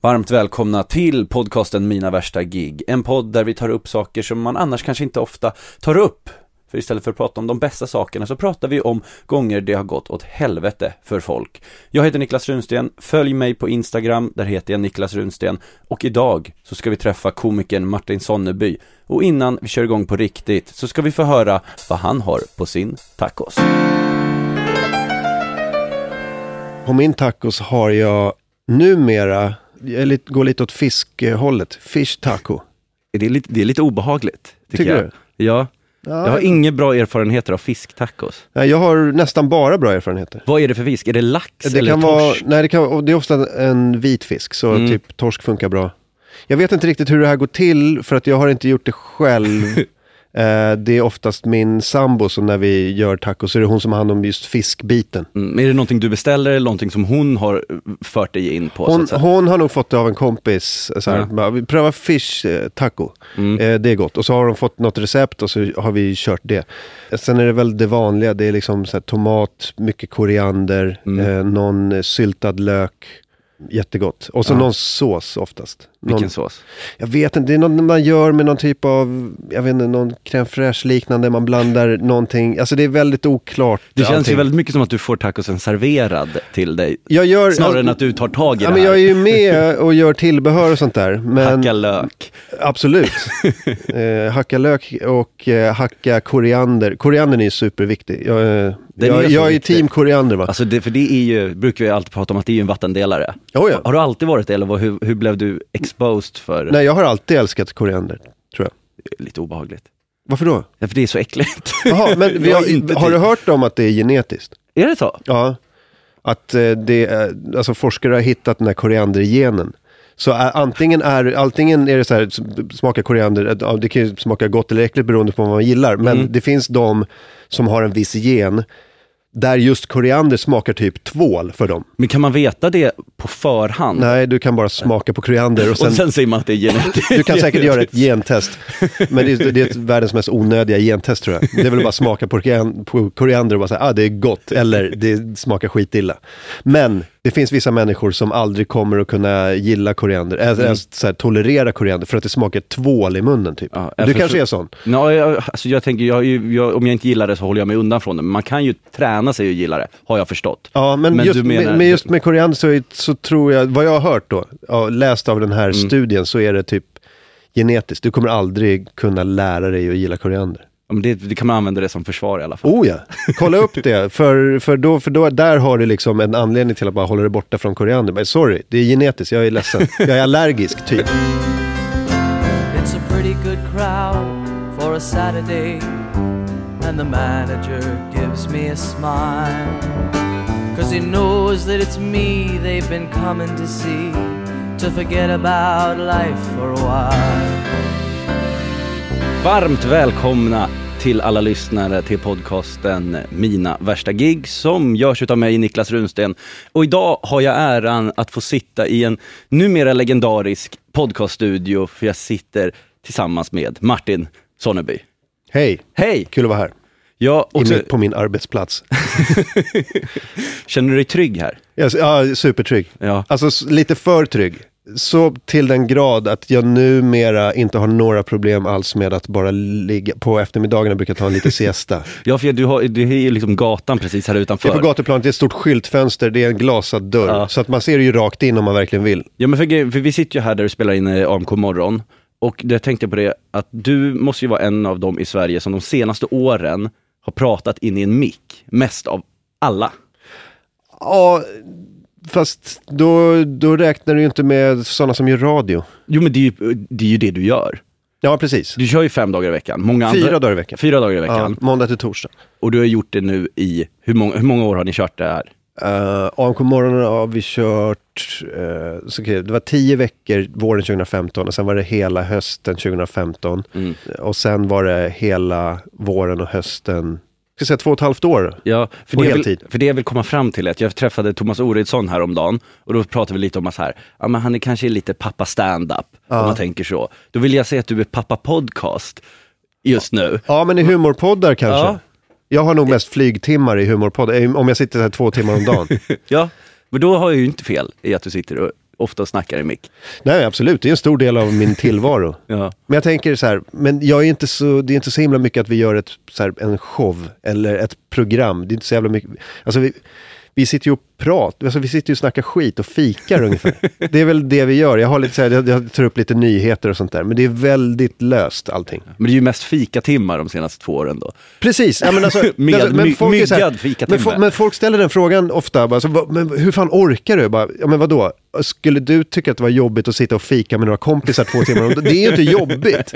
Varmt välkomna till podcasten Mina värsta gig. En podd där vi tar upp saker som man annars kanske inte ofta tar upp. För istället för att prata om de bästa sakerna så pratar vi om gånger det har gått åt helvete för folk. Jag heter Niklas Runsten, följ mig på Instagram, där heter jag Niklas Runsten. Och idag så ska vi träffa komikern Martin Sonneby. Och innan vi kör igång på riktigt så ska vi få höra vad han har på sin tacos. På min tacos har jag numera, lite- går lite åt fiskhållet, fish taco. Det är lite, det är lite obehagligt, tycker, Tycker jag. Ja, Ja, jag har inga bra erfarenheter av fisktacos. Nej, jag har nästan bara bra erfarenheter. Vad är det för fisk? Är det lax Det eller kan torsk? vara, nej det kan det är ofta en vit fisk, så Mm. typ torsk funkar bra. Jag vet inte riktigt hur det här går till, för att jag har inte gjort det själv. eh, det är oftast min sambo, som när vi gör tacos, så är det hon som har hand om just fiskbiten. Mm, är det någonting du beställer eller någonting som hon har fört dig in på? Hon, hon har nog fått det av en kompis, så här, Ja. prövar fish eh, taco, Mm. eh, det är gott. Och så har de fått något recept och så har vi kört det. Sen är det väl det vanliga, det är liksom så här, tomat, mycket koriander, Mm. någon syltad lök, jättegott. Och så Ja. någon sås oftast. Vilken någon, sås? Jag vet inte, det är något man gör med någon typ av, jag vet inte, någon crème fraîche liknande, man blandar någonting, alltså det är väldigt oklart. Det känns allting. ju väldigt mycket som att du får tacosen serverad till dig. jag gör, Snarare än att du tar tag i Ja, det men här. jag är ju med och gör tillbehör och sånt där. Men Hacka lök. Absolut. eh, hacka lök och eh, hacka koriander. Koriandern är ju superviktig. Jag, eh, Den jag, är jag är team koriander va? Alltså det, för det är ju, brukar vi alltid prata om att det är ju en vattendelare. oh, ja. Har du alltid varit det eller vad, hur, hur blev du exposed för? Nej, jag har alltid älskat koriander, tror jag. Lite obehagligt. Varför då? Ja, för det är så äckligt. Jaha, men vi har, har du typ- hört om att det är genetiskt? Är det så? Ja. Att eh, det alltså forskare har hittat den här koriandergenen. Så är, antingen, är, antingen är det så här, smakar koriander, eh, det kan ju smaka gott eller äckligt beroende på vad man gillar. Men Mm. det finns de som har en viss gen, där just koriander smakar typ tvål för dem. Men kan man veta det på förhand? Nej, du kan bara smaka på koriander och Och sen, sen säger man att det är genetiskt. du kan säkert göra ett gentest. Men det är, det är världens mest onödiga gentest tror jag. Det är väl bara smaka på koriander och bara säga, ah det är gott, eller det smakar skitilla. Men det finns vissa människor som aldrig kommer att kunna gilla koriander, eller ens så här, tolerera koriander, för att det smakar tvål i munnen typ. Ja, du för- kanske för- är sån? Ja, jag, alltså jag tänker, jag, jag, om jag inte gillar det så håller jag mig undan från det. Men man kan ju träna sig att gilla det, har jag förstått. Ja, men, Men just, menar- med, just med koriander så, så tror jag, vad jag har hört då, ja, läst av den här Mm. studien, så är det typ genetiskt. Du kommer aldrig kunna lära dig att gilla koriander. Ja, men det, det kan man använda det som försvar i alla fall. Oh ja, kolla upp det. För, för, då, för då, där har du liksom en anledning till att bara hålla dig borta från koriander. Men sorry, det är genetiskt, jag är ledsen. Jag är allergisk, typ. It's a pretty good crowd for a Saturday, and the manager gives me a smile. Cause he knows that it's me they've been coming to see, to forget about life for a while. Varmt välkomna till alla lyssnare till podcasten Mina värsta gig som görs utav mig Niklas Runsten. Och idag har jag äran att få sitta i en numera legendarisk podcaststudio för jag sitter tillsammans med Martin Sonneby. Hej, Hej! kul att vara här. Ja, I också, min, på min arbetsplats. känner du dig trygg här? Ja, supertrygg. Ja. Alltså lite för trygg. Så till den grad att jag numera inte har några problem alls med att bara ligga, på eftermiddagarna brukar jag ta en liten siesta. Ja, för du har, du har ju liksom gatan precis här Det utanför. är på gatuplanet, det är ett stort skyltfönster, det är en glasad dörr. Ja. Så att man ser ju rakt in om man verkligen vill. Ja men för, för vi sitter ju här där du spelar in eh, AMK morgon och det tänkte jag på det att du måste ju vara en av dem i Sverige som de senaste åren har pratat in i en mick, mest av alla. Ja, fast då, då räknar du ju inte med sådana som gör radio. Jo men det är ju det, är ju det du gör. Ja, precis. Du kör ju fem dagar i veckan. Många Fyra andra, dagar i veckan. Fyra dagar i Ja, veckan. måndag till torsdag. Och du har gjort det nu i, hur många, hur många år har ni kört det här? Uh, AMK morgonen har vi kört, eh, så okej, det var tio veckor våren 2015 och sen var det hela hösten 2015. Mm. Och sen var det hela våren och hösten, ska säga två och ett halvt år. Ja, för På det, heltid. vill, för det jag vill komma fram till är att jag träffade Thomas Oredsson häromdagen och då pratade vi lite om att så här, ja men han är kanske lite pappa stand-up, om man tänker så. Då vill jag säga att du är pappa podcast just nu. Ja, men i humorpoddar kanske. Ja. Jag har nog mest flygtimmar i humorpoddar, eh, om jag sitter här två timmar om dagen. Ja, men då har jag ju inte fel i att du sitter och ofta snackar i mick. Nej, absolut, det är en stor del av min tillvaro. Ja. Men jag tänker så här, men jag är inte så, det är inte så himla mycket att vi gör ett, så här, en show eller ett program. Det är inte så jävla mycket, alltså vi, vi sitter ju och pratar, alltså vi sitter ju och snackar skit och fikar ungefär. Det är väl det vi gör. Jag har lite så här, jag, jag tar upp lite nyheter och sånt där, men det är väldigt löst allting. Men det är ju mest fikatimmar de senaste två åren då. Precis, ja, men alltså, Med- alltså, men my- folk så här- myggad fikatimme. men, men folk ställer den frågan ofta, bara, alltså, men hur fan orkar du? Bara, ja men vadå, skulle du tycka att det var jobbigt att sitta och fika med några kompisar två timmar? Det är ju inte jobbigt.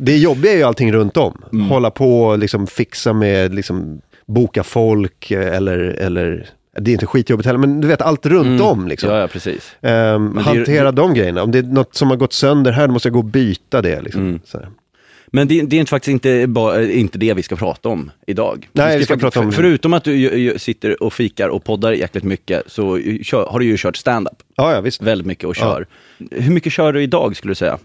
Det jobbiga är ju allting runt om. Mm. Hålla på och liksom fixa med, liksom, boka folk eh, eller, eller det är inte skitjobbigt heller, men du vet allt runt om. Liksom. Mm. Ja, ja precis. Ehm, Men det hantera de grejerna. Om det är något som har gått sönder här, då måste jag gå och byta det. Liksom. Mm. Men det, det är faktiskt inte, bara, inte det vi ska prata om idag. Nej, vi ska faktiskt- prata om- för, Förutom att du ju, ju, sitter och fikar och poddar jäkligt mycket så ju- kör, har du ju kört stand-up Ja, ja, visst. väldigt mycket och kör. Hur mycket kör du idag skulle du säga?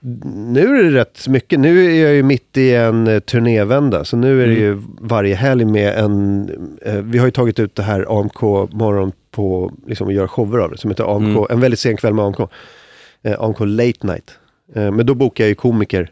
Nu är det rätt mycket. Nu är jag ju mitt i en eh, turnévända. Så nu är det ju varje helg med en... Eh, vi har ju tagit ut det här AMK morgon på, liksom göra shower av det. Som heter AMK, en väldigt sen kväll med AMK. Eh, AMK Late Night. Eh, men då bokar jag ju komiker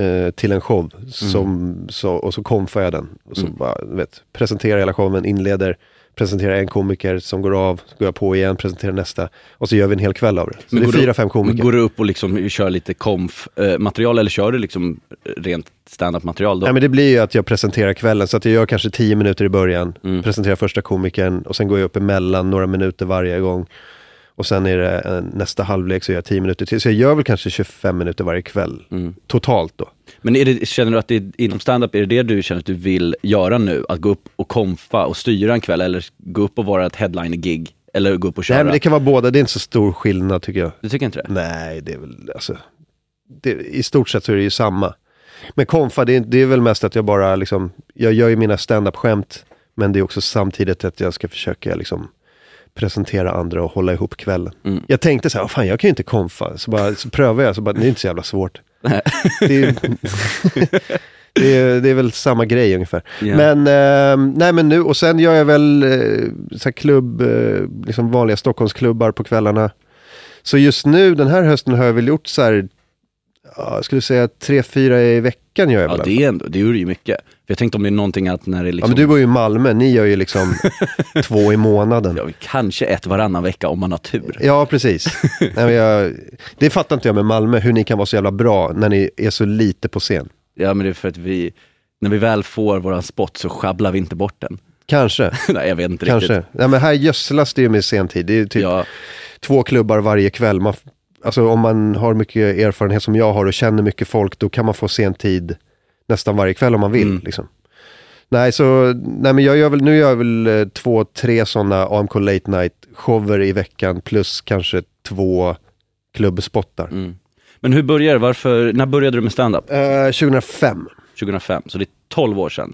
eh, till en show. Som, så, och så konfar jag den. Och så bara, du vet, presenterar hela showen, inleder. Presenterar en komiker som går av, så går jag på igen, presenterar nästa. Och så gör vi en hel kväll av det. Så Men det är du- fyra, fem komiker. Går du upp och liksom kör lite konf-material eller kör du liksom rent stand-up-material då? Nej men det blir ju att jag presenterar kvällen, så att jag gör kanske tio minuter i början, presenterar första komikern och sen går jag upp emellan några minuter varje gång. Och sen är det eh, nästa halvlek så gör jag tio minuter till. Så jag gör väl kanske 25 minuter varje kväll, totalt då. Men det, känner du att det inom stand-up, är det det du känner att du vill göra nu? Att gå upp och konfa och styra en kväll eller gå upp och vara ett headliner-gig? Eller gå upp och köra? Nej men det kan vara båda, det är inte så stor skillnad tycker jag. Du tycker inte det? Nej, det är väl, alltså, det, i stort sett så är det ju samma. Men konfa, det det är väl mest att jag bara liksom, jag gör ju mina stand-up-skämt, men det är också samtidigt att jag ska försöka liksom presentera andra och hålla ihop kvällen. Mm. Jag tänkte så här, "Åh, fan jag kan ju inte konfa, så, bara, så prövar jag, så bara, det är inte så jävla svårt. det, är, det, är, det är väl samma grej ungefär. Ja. Men, eh, nej men nu, och sen gör jag väl eh, så klubb, eh, liksom vanliga Stockholmsklubbar på kvällarna. Så just nu, den här hösten har jag väl gjort så här, ja, jag skulle säga tre, fyra i veckan gör jag Ja väl. det är ändå, det är ju mycket. För jag tänkte om det är någonting att när det Ja liksom, men du bor ju i Malmö, ni gör ju liksom två i månaden. ja, kanske ett varannan vecka om man har tur. Ja, precis. Nej, men jag, det fattar inte jag med Malmö, hur ni kan vara så jävla bra när ni är så lite på scen. Ja men det är för att vi, när vi väl får våran spot så sjabblar vi inte bort den. Kanske, Nej jag vet inte kanske. riktigt. Nej, men här gödslas det ju med sentid. Det är ju typ Ja, två klubbar varje kväll. Man, f- alltså om man har mycket erfarenhet som jag har och känner mycket folk, då kan man få sentid nästan varje kväll om man vill. Mm. Liksom. Nej, så, nej, men jag gör väl, nu gör jag väl eh, två, tre sådana AMK Late Night shower i veckan plus kanske två klubbspottar. mm. Men hur började det? Varför, när började du med stand-up? Eh, 2005. 2005, så det är 12 år sedan.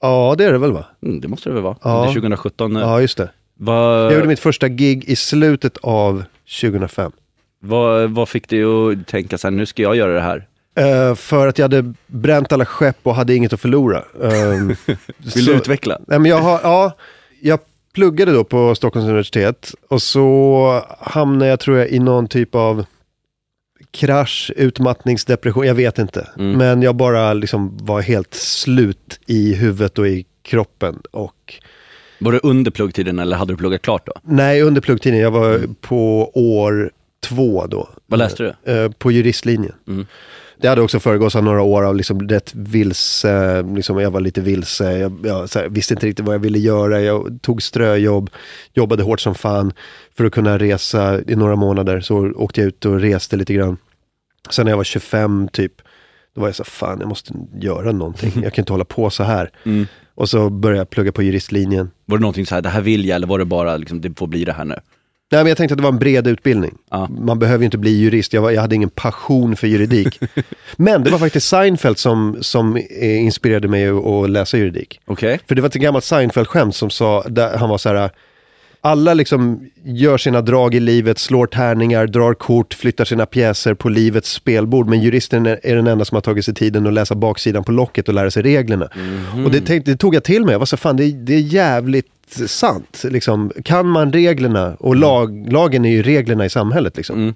Ja, det är det väl va? Mm, det måste det väl vara? Ja. Det är 2017 nu. Ja, just det. Vad, Jag gjorde mitt första gig i slutet av 2005. Vad, vad fick dig att tänka så här, nu ska jag göra det här? Eh, för att jag hade bränt alla skepp och hade inget att förlora. Ehm, Vill så- du utveckla? Nej, men jag har, ja, jag pluggade då på Stockholms universitet och så hamnade jag tror jag i någon typ av krasch, utmattningsdepression, jag vet inte. Mm. Men jag bara liksom var helt slut i huvudet och i kroppen. Och Var det under pluggtiden eller hade du pluggat klart då? nej, under pluggtiden, jag var på år två då. Vad läste du? Eh, på juristlinjen. Mm. Det hade också föregått av några år av liksom rätt vilse, liksom jag var lite vilse, jag, jag här, visste inte riktigt vad jag ville göra, jag tog ströjobb, jobbade hårt som fan för att kunna resa i några månader, så åkte jag ut och reste lite grann. Sen när jag var 25 typ, då var jag så fan jag måste göra någonting, jag kan inte hålla på så här. Mm. Och så började jag plugga på juristlinjen. Var det någonting så här, det här vill jag eller var det bara liksom, det får bli det här nu? Nej men jag tänkte att det var en bred utbildning. Ja. Man behöver ju inte bli jurist, jag, var, jag hade ingen passion för juridik. men det var faktiskt Seinfeld som, som eh, inspirerade mig att, läsa juridik. Okej? För det var ett gammalt Seinfeld-skämt som sa, där han var så här, alla liksom gör sina drag i livet, slår tärningar, drar kort, flyttar sina pjäser på livets spelbord. Men juristen är, är den enda som har tagit sig tiden att läsa baksidan på locket och lära sig reglerna. Och det, tänkte, det tog jag till mig, jag var så fan det, är- det är jävligt sant. Liksom, kan man reglerna, och lag, lagen är ju reglerna i samhället liksom. Mm.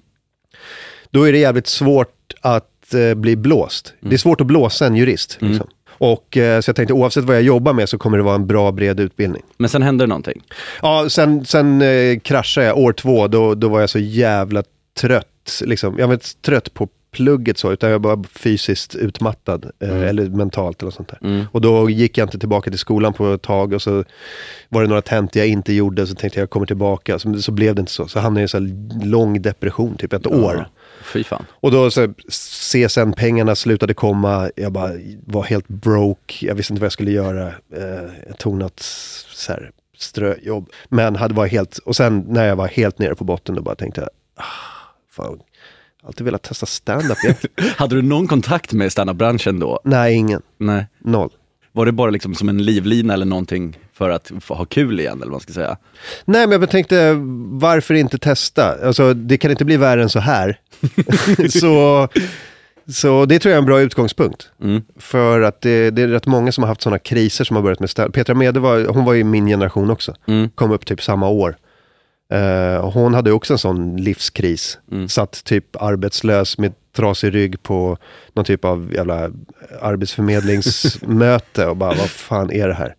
Då är det jävligt svårt att eh, bli blåst. Det är svårt att blåsa en jurist. Liksom. Och eh, så jag tänkte oavsett vad jag jobbar med så kommer det vara en bra bred utbildning. Men sen hände det någonting? Ja, sen, sen eh, kraschade jag år två, då, då var jag så jävla trött. Liksom. Jag var inte trött på plugget så, utan jag var fysiskt utmattad. Eh, Eller mentalt eller sånt där. Mm. Och då gick jag inte tillbaka till skolan på ett tag och så var det några tentor jag inte gjorde, så tänkte jag jag kommer tillbaka. Så, så blev det inte så. Så hamnade jag i en lång depression, typ ett år. Fy fan. Och då så CSN-pengarna slutade komma, jag bara var helt broke, jag visste inte vad jag skulle göra. Eh, jag tog något så här, ströjobb. Men hade varit helt, och sen när jag var helt nere på botten då bara tänkte jag, ah, fan, alltid velat testa stand-up. Hade du någon kontakt med standup-branschen då? Nej, ingen. Nej. Noll. Var det bara liksom som en livlina eller någonting för att ha kul igen eller vad man ska säga? Nej, men jag tänkte, varför inte testa? Alltså, det kan inte bli värre än så här. så, så det tror jag är en bra utgångspunkt. Mm. För att det, det är rätt många som har haft sådana kriser som har börjat med stand Petra Mede var, hon var ju min generation också. Mm. Kom upp typ samma år. Eh, och hon hade också en sån livskris. Mm. Satt typ arbetslös med trasig rygg på någon typ av jävla arbetsförmedlingsmöte och bara, vad fan är det här?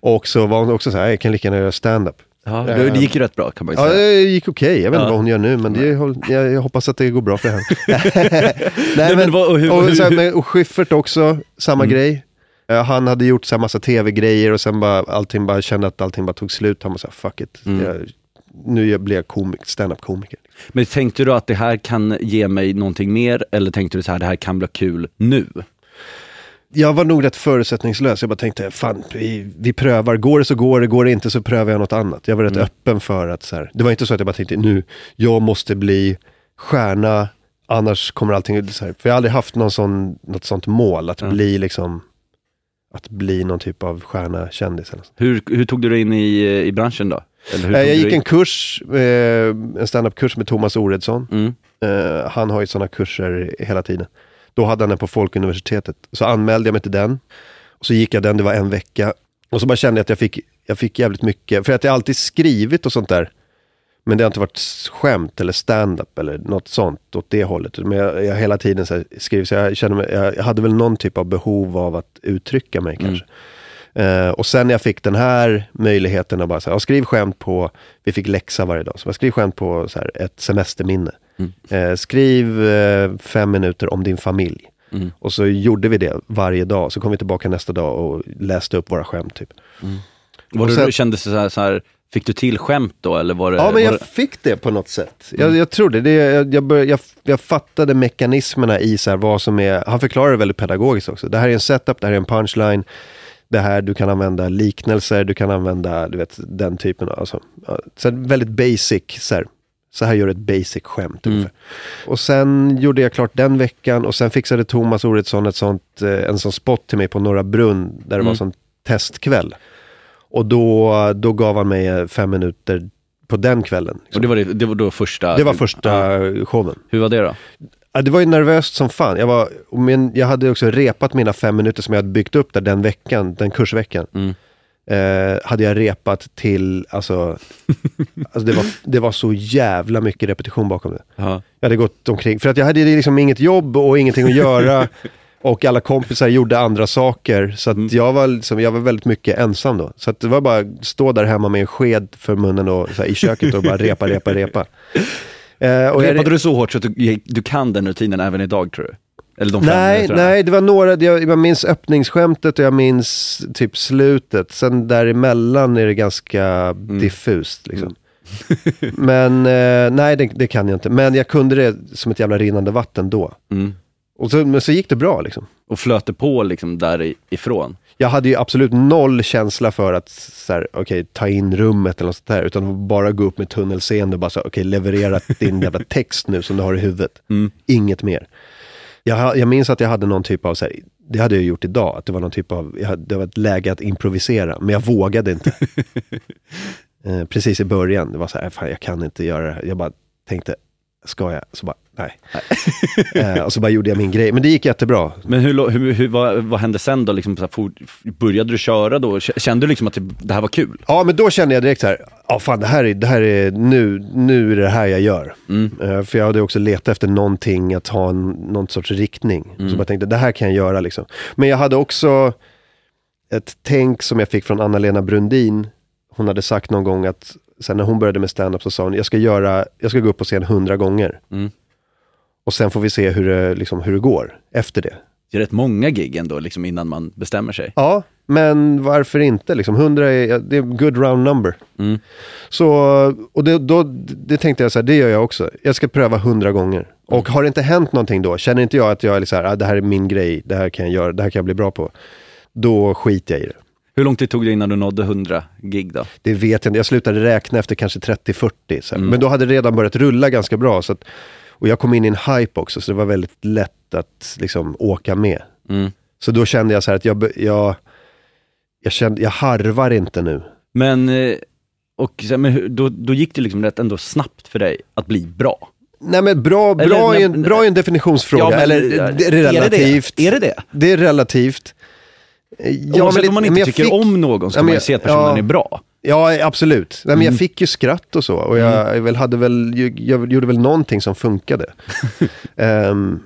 Och så var hon också så här, jag kan lika gärna göra stand-up. Ja, det, det gick ju rätt bra kan man ju Ja, säga. det gick okej. Jag vet inte Ja. vad hon gör nu, men det, jag, jag hoppas att det går bra för henne. Nej, men och hur- och, så här, med, och Schyffert också, samma grej. Eh, han hade gjort så här massa tv-grejer och sen bara allting bara kände att allting bara tog slut. Han var såhär, fuck it. Mm. Jag, nu blir jag komik, stand-up-komiker. Men tänkte du att det här kan ge mig någonting mer eller tänkte du så här, det här kan bli kul nu? Jag var nog rätt förutsättningslös. Jag bara tänkte, fan, vi, vi prövar. Går det så går det, går det inte så prövar jag något annat. Jag var rätt Mm. öppen för att så här, det var inte så att jag bara tänkte, nu, jag måste bli stjärna, annars kommer allting, så här, för jag har aldrig haft någon sån, något sånt mål, att Mm. bli liksom, att bli någon typ av stjärna, kändis eller så. Hur, hur tog du dig in i, i branschen då? Eh, Jag gick en kurs, eh, en standup-kurs med Thomas Oredsson. Mm. Eh, han har ju sådana kurser hela tiden. Då hade han den på Folkuniversitetet. Så anmälde jag mig till den. Och så gick jag den, det var en vecka. Och så bara kände jag att jag fick, jag fick jävligt mycket, för att jag alltid skrivit och sånt där. Men det har inte varit skämt eller stand-up eller något sånt åt det hållet. Men jag, jag hela tiden så skrivit, så jag, kände mig, jag, hade väl någon typ av behov av att uttrycka mig kanske. Eh, och sen när jag fick den här möjligheten att bara så här, skriv skämt på, vi fick läxa varje dag, så bara, skriv skämt på så här, ett semesterminne. Eh, skriv eh, fem minuter om din familj. Mm. Och så gjorde vi det varje dag, så kom vi tillbaka nästa dag och läste upp våra skämt. Typ. Var Och du, sen- kändes det så här, så här, fick du till skämt då eller var det? Ja, men jag det... fick det på något sätt. Jag, jag tror det. jag, jag, jag, jag fattade mekanismerna i så här, vad som är, han förklarar det väldigt pedagogiskt också. Det här är en setup, det här är en punchline. Det här, du kan använda liknelser, du kan använda, du vet, den typen av, alltså, så väldigt basic, så här, så här gör ett basic skämt ungefär. Och sen gjorde jag klart den veckan och sen fixade Thomas Oredsson ett sånt, eh, en sån spot till mig på Norra Brunn, där det var Mm. sån testkväll. Och då, då gav han mig eh, fem minuter på den kvällen. Och det var, det, det var då första? Det var första Ja. showen. Hur var det då? Ja, det var ju nervöst som fan. Jag, var, men jag hade också repat mina fem minuter som jag hade byggt upp där den veckan, den kursveckan. Mm. eh, hade jag repat till, alltså, alltså det, var, det var så jävla mycket repetition bakom det. Ja. Jag hade gått omkring, för att jag hade liksom inget jobb och ingenting att göra. och alla kompisar gjorde andra saker. Så att jag, var liksom, jag var väldigt mycket ensam då. Så det var bara att stå där hemma med en sked för munnen och så här, i köket och bara repa, repa, repa. Eh, och Repade du så hårt så att du, du kan den rutinen även idag tror du? De Nej, nej, det var några, jag, jag minns öppningsskämtet och jag minns typ slutet. Sen däremellan är det ganska Mm. diffust liksom. Men eh, nej, det, det kan jag inte. Men jag kunde det som ett jävla rinnande vatten då. Mm. Och så, men så gick det bra liksom. Och flöt det på liksom därifrån? Jag hade ju absolut noll känsla för att så här, okej, ta in rummet eller något sånt där. Utan bara gå upp med tunnelseende och bara så, okej, leverera din jävla text nu som du har i huvudet. Mm. Inget mer. Jag, jag minns att jag hade någon typ av, så här, det hade jag gjort idag, att det var någon typ av, hade, det var ett läge att improvisera, men jag vågade inte. eh, precis i början, det var så här, fan jag kan inte göra det här. Jag bara tänkte, ska jag? Så bara, nej. eh, och så bara gjorde jag min grej, men det gick jättebra. Men hur, hur, hur, vad, vad hände sen då? Liksom, så här, for, började du köra då? Kände du liksom att det, det här var kul? Ja, men då kände jag direkt så här, ja fan det här är, det här är nu, nu är det här jag gör. Eh, för jag hade också letat efter någonting, att ha en, någon sorts riktning. Så jag tänkte, det här kan jag göra liksom. Men jag hade också ett tänk som jag fick från Anna-Lena Brundin. Hon hade sagt någon gång att, sen när hon började med stand-up så sa hon, jag ska, göra, jag ska gå upp på scen hundra gånger. Mm. Och sen får vi se hur det, liksom, hur det går efter det. Det är rätt många gig ändå liksom, innan man bestämmer sig. Ja, men varför inte? Liksom, 100 är, det är good round number. Mm. Så, och det, då, det tänkte jag så här, det gör jag också. Jag ska pröva 100 gånger. Och har det inte hänt någonting då, känner inte jag att jag är så här, ah, det här är min grej, det här kan jag göra, det här kan jag bli bra på. Då skiter jag i det. Hur lång tid tog det innan du nådde 100 gig då? Det vet jag inte, jag slutade räkna efter kanske 30-40. så här. Mm. Men då hade det redan börjat rulla ganska bra. Så att, och jag kom in i en hype också, så det var väldigt lätt att liksom åka med. Mm. Så då kände jag så att jag, jag, jag, kände, jag harvar inte nu. Men, eh, och, men då, då gick det liksom rätt ändå snabbt för dig att bli bra? Nej men bra, bra, Eller, är, en, bra är en definitionsfråga, Ja, men- eller det är relativt. Är det det? Det är relativt. Ja, Oavsett men om man inte tycker fick- om någon ska Ja, men man ju se att personen ja. är bra. Ja, absolut. Nej, men Mm. jag fick ju skratt och så. Och jag, väl hade väl, jag gjorde väl någonting som funkade. Ehm,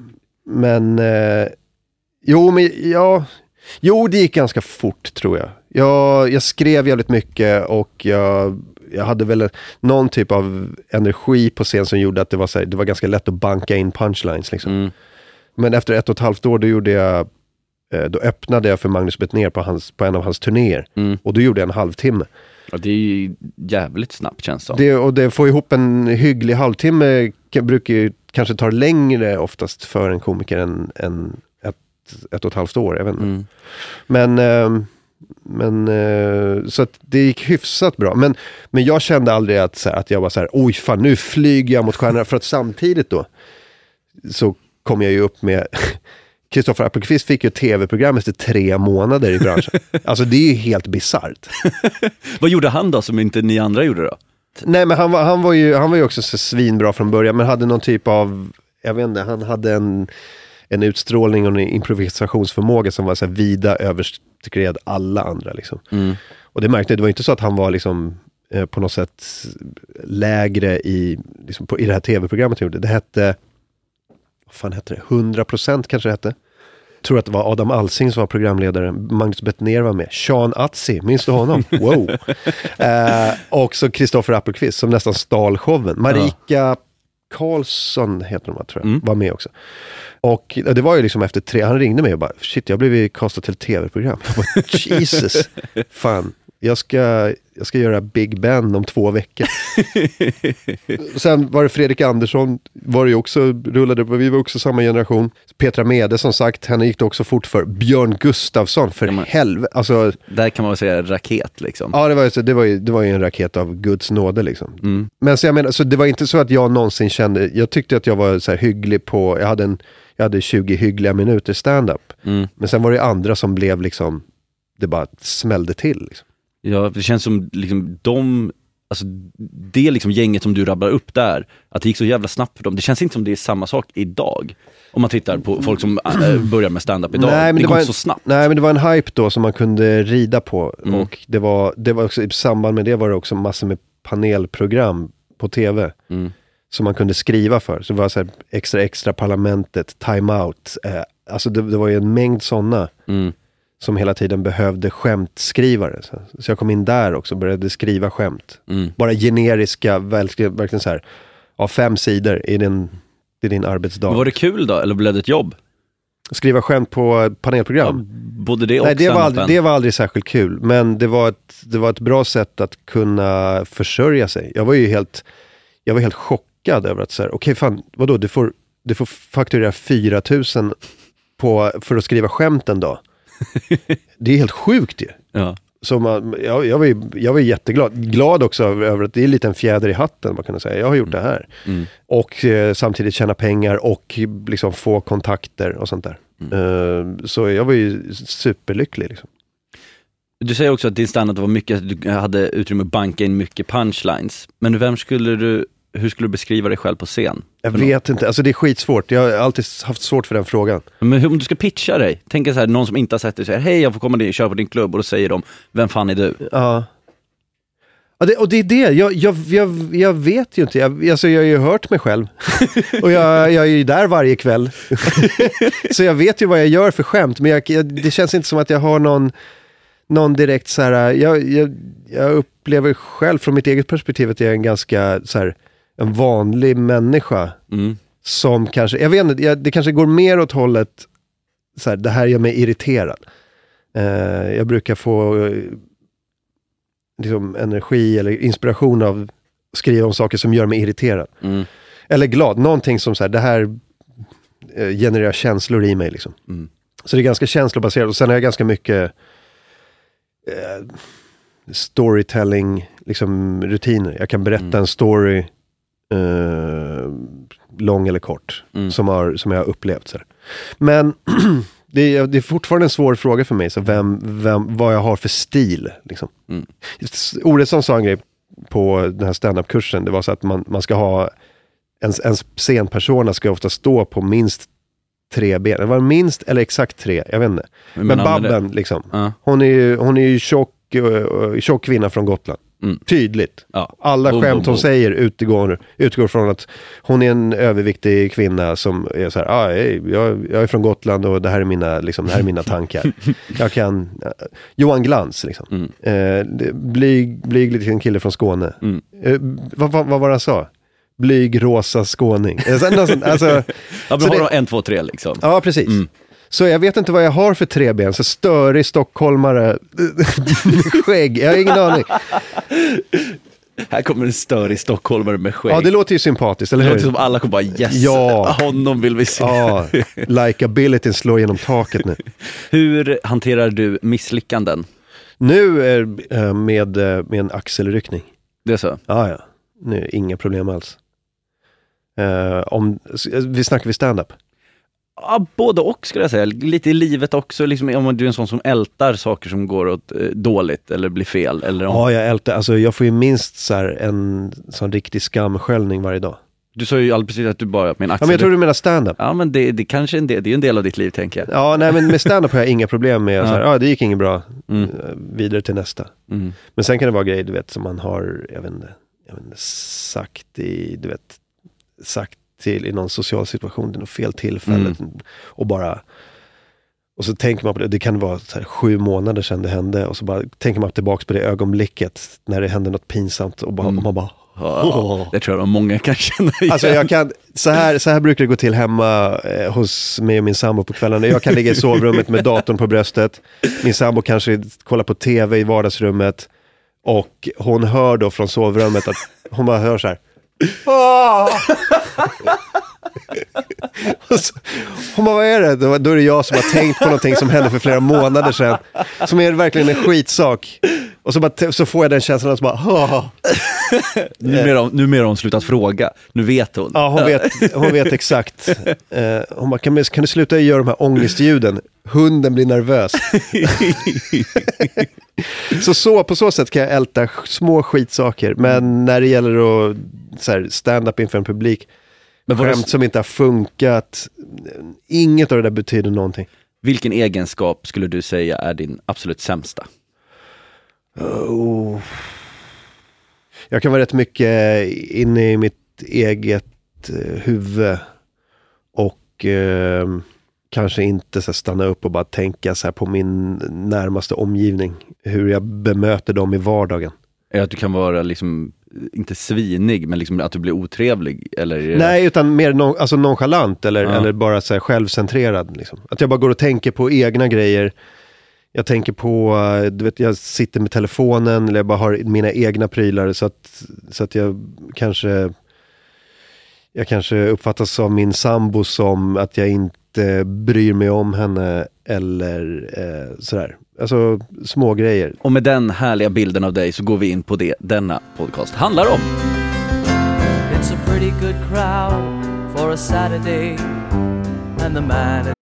men, eh, jo, men ja, jo, det gick ganska fort tror jag. Jag, jag skrev jävligt mycket och jag, jag hade väl någon typ av energi på scen som gjorde att det var, så här, det var ganska lätt att banka in punchlines. Liksom. Mm. Men efter ett och ett halvt år, då gjorde jag eh, då öppnade jag för Magnus Bettner på, hans, på en av hans turnéer. Mm. Och då gjorde jag en halvtimme. Ja, det är ju jävligt snabbt känns det. Det, och det får ihop en hygglig halvtimme ka- brukar ju kanske ta längre oftast för en komiker än, än ett, ett och ett halvt år. Jag. Mm. Men, ehm, men eh, så det gick hyfsat bra. Men, men jag kände aldrig att, så här, att jag var så här, oj fan nu flyger jag mot stjärnorna. för att samtidigt då så kom jag ju upp med Kristoffer Appelqvist fick ju ett tv-program efter tre månader i branschen. Alltså det är ju helt bisarrt. Vad gjorde han då som inte ni andra gjorde då? Nej men han var, han var, ju, han var ju också så svinbra från början, men hade någon typ av, jag vet inte, han hade en, en utstrålning och en improvisationsförmåga som var så här vida överskred alla andra. Liksom. Mm. Och det märkte jag, det var inte så att han var liksom eh, på något sätt lägre i, liksom på, i det här tv-programmet han gjorde. Det hette, vad fan hette det, 100% kanske det hette. Jag tror att det var Adam Alsing som var programledare, Magnus Bettner var med, Sean Atzi, minns du honom? Wow! eh, och så Kristoffer Appelqvist som nästan stal showen. Marika Karlsson heter hon tror jag, Mm. var med också. Och det var ju liksom efter tre, han ringde mig och bara, shit jag blev ju castad till tv-program. Jesus, fan. Jag ska, jag ska göra Big Ben om två veckor. Sen var det Fredrik Andersson, var det också, rullade, vi var också samma generation. Petra Mede som sagt, henne gick det också fort för. Björn Gustafsson, för Ja, helvete. Alltså, Där kan man väl säga raket liksom. ja det var, ju det, var ju, det var ju en raket av Guds nåde liksom. Mm. Men så jag menar, så det var inte så att jag någonsin kände, jag tyckte att jag var så här hygglig på, jag hade, en, jag hade 20 hyggliga minuter stand-up. Mm. Men sen var det andra som blev liksom, det bara smällde till. Liksom. Ja, det känns som liksom de, alltså det liksom gänget som du rabblar upp där, att det gick så jävla snabbt för dem. Det känns inte som det är samma sak idag. Om man tittar på folk som äh, börjar med stand-up idag. Nej, men det, det går var inte så snabbt. Nej, men det var en hype då som man kunde rida på. Mm. Och det var, det var också, i samband med det var det också massor med panelprogram på tv. Mm. Som man kunde skriva för. Så det var så här, extra extra parlamentet, time out. Eh, alltså det, det var ju en mängd sådana. Mm. Som hela tiden behövde skämtskrivare. Så, så jag kom in där också och började skriva skämt. Mm. Bara generiska, verkligen, så här. Ja, fem sidor i din, i din arbetsdag. Men var det kul då, eller blev det ett jobb? Skriva skämt på panelprogram. Ja, både det och Nej, det var, aldrig, det var aldrig särskilt kul. Men det var, ett, det var ett bra sätt att kunna försörja sig. Jag var ju helt, jag var helt chockad över att så här, okej fan, vadå, du får, du får fakturera 4 000 på, för att skriva skämt en dag. Det är helt sjukt ju. Ja. Så man, jag, jag, var ju, jag var jätteglad. Glad också över, att det är lite en fjäder i hatten, man kan säga. Jag har gjort det här. Mm. Och eh, samtidigt tjäna pengar och liksom få kontakter och sånt där. Mm. Eh, så jag var ju superlycklig. Liksom. Du säger också att din standard var mycket, du hade utrymme att banka in mycket punchlines. Men vem skulle du, hur skulle du beskriva dig själv på scen? Jag vet inte, alltså det är skitsvårt. Jag har alltid haft svårt för den frågan. Men hur, om du ska pitcha dig, tänk så här, någon som inte har sett dig säger hej jag får komma dit, köra på din klubb och då säger de, vem fan är du? Ja. Ja, det, och det är det, jag, jag, jag, jag vet ju inte. Jag, alltså, jag har ju hört mig själv. och jag, jag är ju där varje kväll. så jag vet ju vad jag gör för skämt. Men jag, det känns inte som att jag har någon, någon direkt så här... Jag, jag, jag upplever själv från mitt eget perspektiv att jag är en ganska så här, en vanlig människa. Mm. som kanske, jag vet inte, det kanske går mer åt hållet, så här, det här gör mig irriterad. Eh, jag brukar få eh, liksom, energi eller inspiration av att skriva om saker som gör mig irriterad. Mm. Eller glad, någonting som så här, det här eh, genererar känslor i mig. Liksom. Mm. Så det är ganska känslobaserat och sen har jag ganska mycket eh, storytelling liksom, rutiner. Jag kan berätta Mm. en story, eh, lång eller kort, Mm. som, har, som jag har upplevt. Så. Men det, är, det är fortfarande en svår fråga för mig, så vem, vem, vad jag har för stil. Liksom. Mm. Oredsson sa en grej på den här standup-kursen, det var så att man, man ska ha, ens, ens scenpersona ska ofta stå på minst tre ben. Det var minst eller exakt tre, jag vet inte. Men det? Babben, liksom. Ja. Hon är ju, hon är ju tjock, uh, tjock kvinna från Gotland. Mm. Tydligt. Ja. Alla Boom, skämt boom, hon boom. säger utgår, utgår från att hon är en överviktig kvinna som är så här, ah, jag, jag är från Gotland och det här är mina, liksom, det här är mina tankar. jag kan, Johan Glans liksom. Mm. Eh, blyg, blyg liten kille från Skåne. Mm. Eh, vad, vad, vad var det han sa? Blyg rosa skåning. Eh, så- något sånt, alltså, Ja, men Så har det- de en, två, tre liksom? Ja, precis. Mm. Så jag vet inte vad jag har för tre ben. Så störig stockholmare, skägg, jag har ingen aning. Här kommer en störig stockholmare med skägg. Ja, det låter ju sympatiskt, eller det hur? låter som alla kommer bara yes, Ja. honom vill vi se. Ja, likabilityn slår genom taket nu. Hur hanterar du misslyckanden? Nu är eh, med, eh, med en axelryckning. Det är så? Ja, ja. Nu, inga problem alls. Eh, om, vi snackar vi stand-up? Ja, både och skulle jag säga. Lite i livet också, liksom, om du är en sån som ältar saker som går åt eh, dåligt eller blir fel. Eller om, Ja, jag ältar. Alltså jag får ju minst så här, en sån riktig skamsköljning varje dag. Du sa ju alldeles precis att du bara med en Ja, axel. men jag tror du menar stand-up. Ja, men det, det kanske är en del, det är en del av ditt liv tänker jag. Ja, nej men med stand-up har jag inga problem med, Ja. så här, ah, det gick inget bra, Mm. Eh, vidare till nästa. Mm. Men sen kan det vara grejer, du vet, som man har, jag vet inte, jag vet inte sagt i, du vet, sagt till i någon social situation, i något fel tillfälle. Och bara, och så tänker man på det, det kan vara så här, sju månader sedan det hände, och så bara tänker man tillbaka på det ögonblicket, när det hände något pinsamt, och, bara, Mm. och man bara, Ja, det tror jag många kan känna igen. Alltså jag kan, så här, så här brukar det gå till hemma eh, hos mig och min sambo på kvällarna. Jag kan ligga i sovrummet med datorn på bröstet. Min sambo kanske kollar på tv i vardagsrummet. Och hon hör då från sovrummet att hon bara hör så här. "Ah!" Och så, vad är det? Då, är det jag som har tänkt på någonting som hände för flera månader sedan. Som är verkligen en skitsak. Och så, bara, så får jag den känslan och så bara, numera, har- numera har hon slutat fråga, nu vet hon. Ja, hon vet, hon vet exakt. Eh, hon bara, kan, kan du sluta göra de här ångestljuden? Hunden blir nervös. så, så på så sätt kan jag älta små skitsaker. Men när det gäller att så här, stand-up inför en publik, Men skämt som inte har funkat, inget av det där betyder någonting. Vilken egenskap skulle du säga är din absolut sämsta? Oh. Jag kan vara rätt mycket inne i mitt eget eh, huvud och eh, kanske inte så stanna upp och bara tänka så här på min närmaste omgivning. Hur jag bemöter dem i vardagen. Är det att du kan vara liksom, inte svinig, men liksom att du blir otrevlig? Eller Nej, utan mer non, alltså nonchalant eller, Ja. eller bara så här självcentrerad. Liksom. Att jag bara går och tänker på egna grejer. Jag tänker på, eh, du vet, jag sitter med telefonen eller jag bara har mina egna prylar så att, så att jag kanske jag kanske uppfattas av min sambo som att jag inte bryr mig om henne eller eh, sådär. Alltså små grejer. Och med den härliga bilden av dig så går vi in på det denna podcast handlar om. It's a pretty good crowd for a Saturday, and the man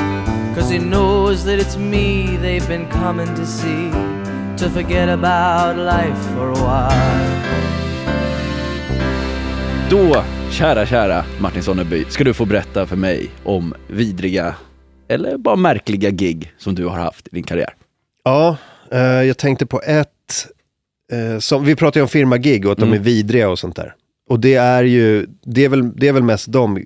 Cause he knows that it's me they've been coming to see, to forget about life for a while. Då, kära, kära Martin Sonneby, ska du få berätta för mig om vidriga, eller bara märkliga gig som du har haft i din karriär. Ja, eh, jag tänkte på ett, eh, som, vi pratar ju om firmagig och att de är vidriga och sånt där. Och det är ju, det är väl, det är väl mest de.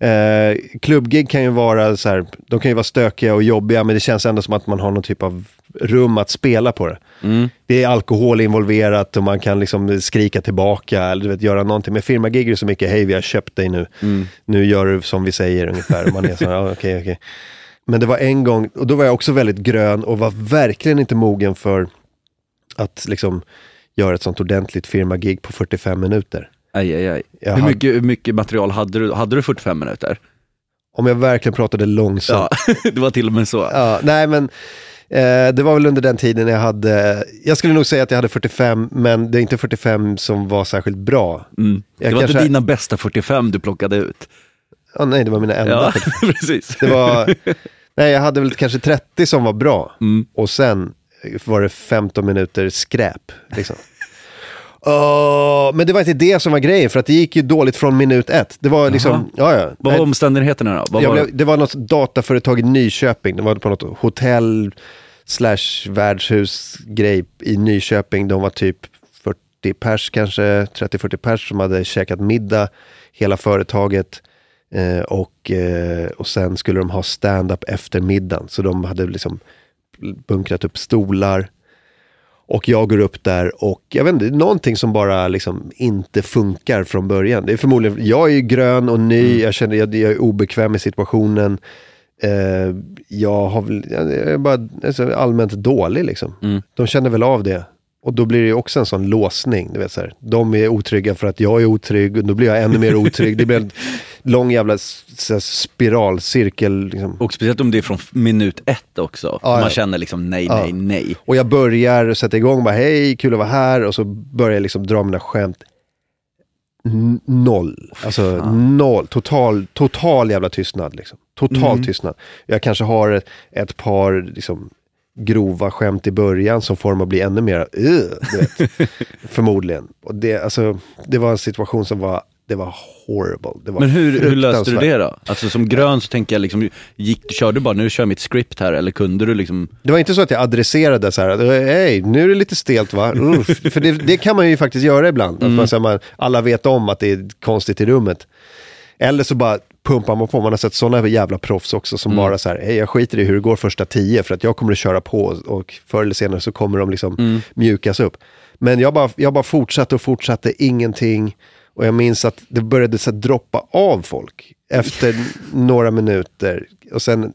Eh, klubbgig kan ju vara så här, de kan ju vara stökiga och jobbiga men det känns ändå som att man har någon typ av rum att spela på det. Det är alkohol involverat och man kan liksom skrika tillbaka eller du vet, göra någonting. Men firmagig är det så mycket, hej vi har köpt dig nu, nu gör du som vi säger ungefär. Man är så här, ja, okej, okej. Men det var en gång, och då var jag också väldigt grön och var verkligen inte mogen för att liksom göra ett sånt ordentligt firmagig på 45 minuter. Aj, aj, aj. Jag Hur, hade- mycket, hur mycket material hade du? Hade du 45 minuter? Om jag verkligen pratade långsamt. Ja, det var till och med så. Ja, nej men eh, det var väl under den tiden jag hade, jag skulle nog säga att jag hade 45, men det är inte 45 som var särskilt bra. Mm. Det var inte dina bästa 45 du plockade ut. Ja, nej, det var mina enda. Ja, 45. precis. Det var, nej jag hade väl kanske 30 som var bra. Mm. Och sen var det 15 minuter skräp. Liksom. Åh, men det var inte det som var grejen, för att det gick ju dåligt från minut ett. Det var liksom, ja ja. Vad var omständigheterna då? Vad var... blev, det var något dataföretag i Nyköping, det var på något hotell slash värdshusgrej i Nyköping. De var typ 40 pers kanske, 30-40 pers som hade käkat middag, hela företaget. Eh, och, eh, och sen skulle de ha stand-up efter middagen. Så de hade liksom bunkrat upp stolar. Och jag går upp där och jag vet inte, någonting som bara liksom inte funkar från början. Det är förmodligen, jag är ju grön och ny, jag känner jag, jag är obekväm i situationen. Eh, jag har väl, jag är bara alltså, allmänt dålig liksom. Mm. De känner väl av det. Och då blir det ju också en sån låsning. Du vet, så här. De är otrygga för att jag är otrygg och då blir jag ännu mer otrygg. Det blir en lång jävla spiralcirkel. Liksom. Och speciellt om det är från minut ett också. Ja, man ja. känner liksom nej, Ja. nej, nej. Och jag börjar sätta igång, bara hej, kul att vara här. Och så börjar jag liksom dra mina skämt. N- noll. Alltså noll. Total, total jävla tystnad. Liksom. Total Mm. tystnad. Jag kanske har ett, ett par liksom, grova skämt i början som får dem att bli ännu mer, vet. Förmodligen. Och det, alltså, det var en situation som var, det var horrible. Det var Men hur, hur löste du det då? Alltså som grön så tänker jag liksom, gick, körde du bara nu kör jag mitt script här eller kunde du liksom Det var inte så att jag adresserade så här, hej, nu är det lite stelt va? Uff. För det, det kan man ju faktiskt göra ibland. Att man, här, man, alla vet om att det är konstigt i rummet. Eller så bara pumpar man på. Man har sett sådana jävla proffs också som bara så här, hej jag skiter i hur det går första tio för att jag kommer att köra på och förr eller senare så kommer de liksom mjukas upp. Men jag bara, jag bara fortsatte och fortsatte, ingenting. Och jag minns att det började så droppa av folk efter några minuter. Och sen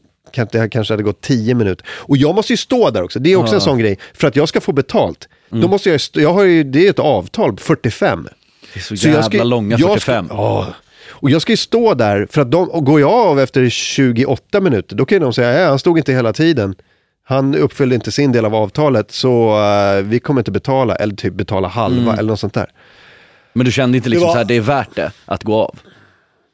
det kanske hade gått tio minuter. Och jag måste ju stå där också, det är också en sån grej. För att jag ska få betalt, då måste jag, stå, jag har ju, det är ett avtal på 45. Det är så Så jävla jag ska- långa jag 45. Ska, ja. Och jag ska ju stå där, för att de, och går jag av efter 28 minuter, då kan de säga, ja, han stod inte hela tiden. Han uppfyllde inte sin del av avtalet, så eh, vi kommer inte betala, eller typ betala halva, eller något sånt där. Men du kände inte liksom Det var- så här, det är värt det att gå av?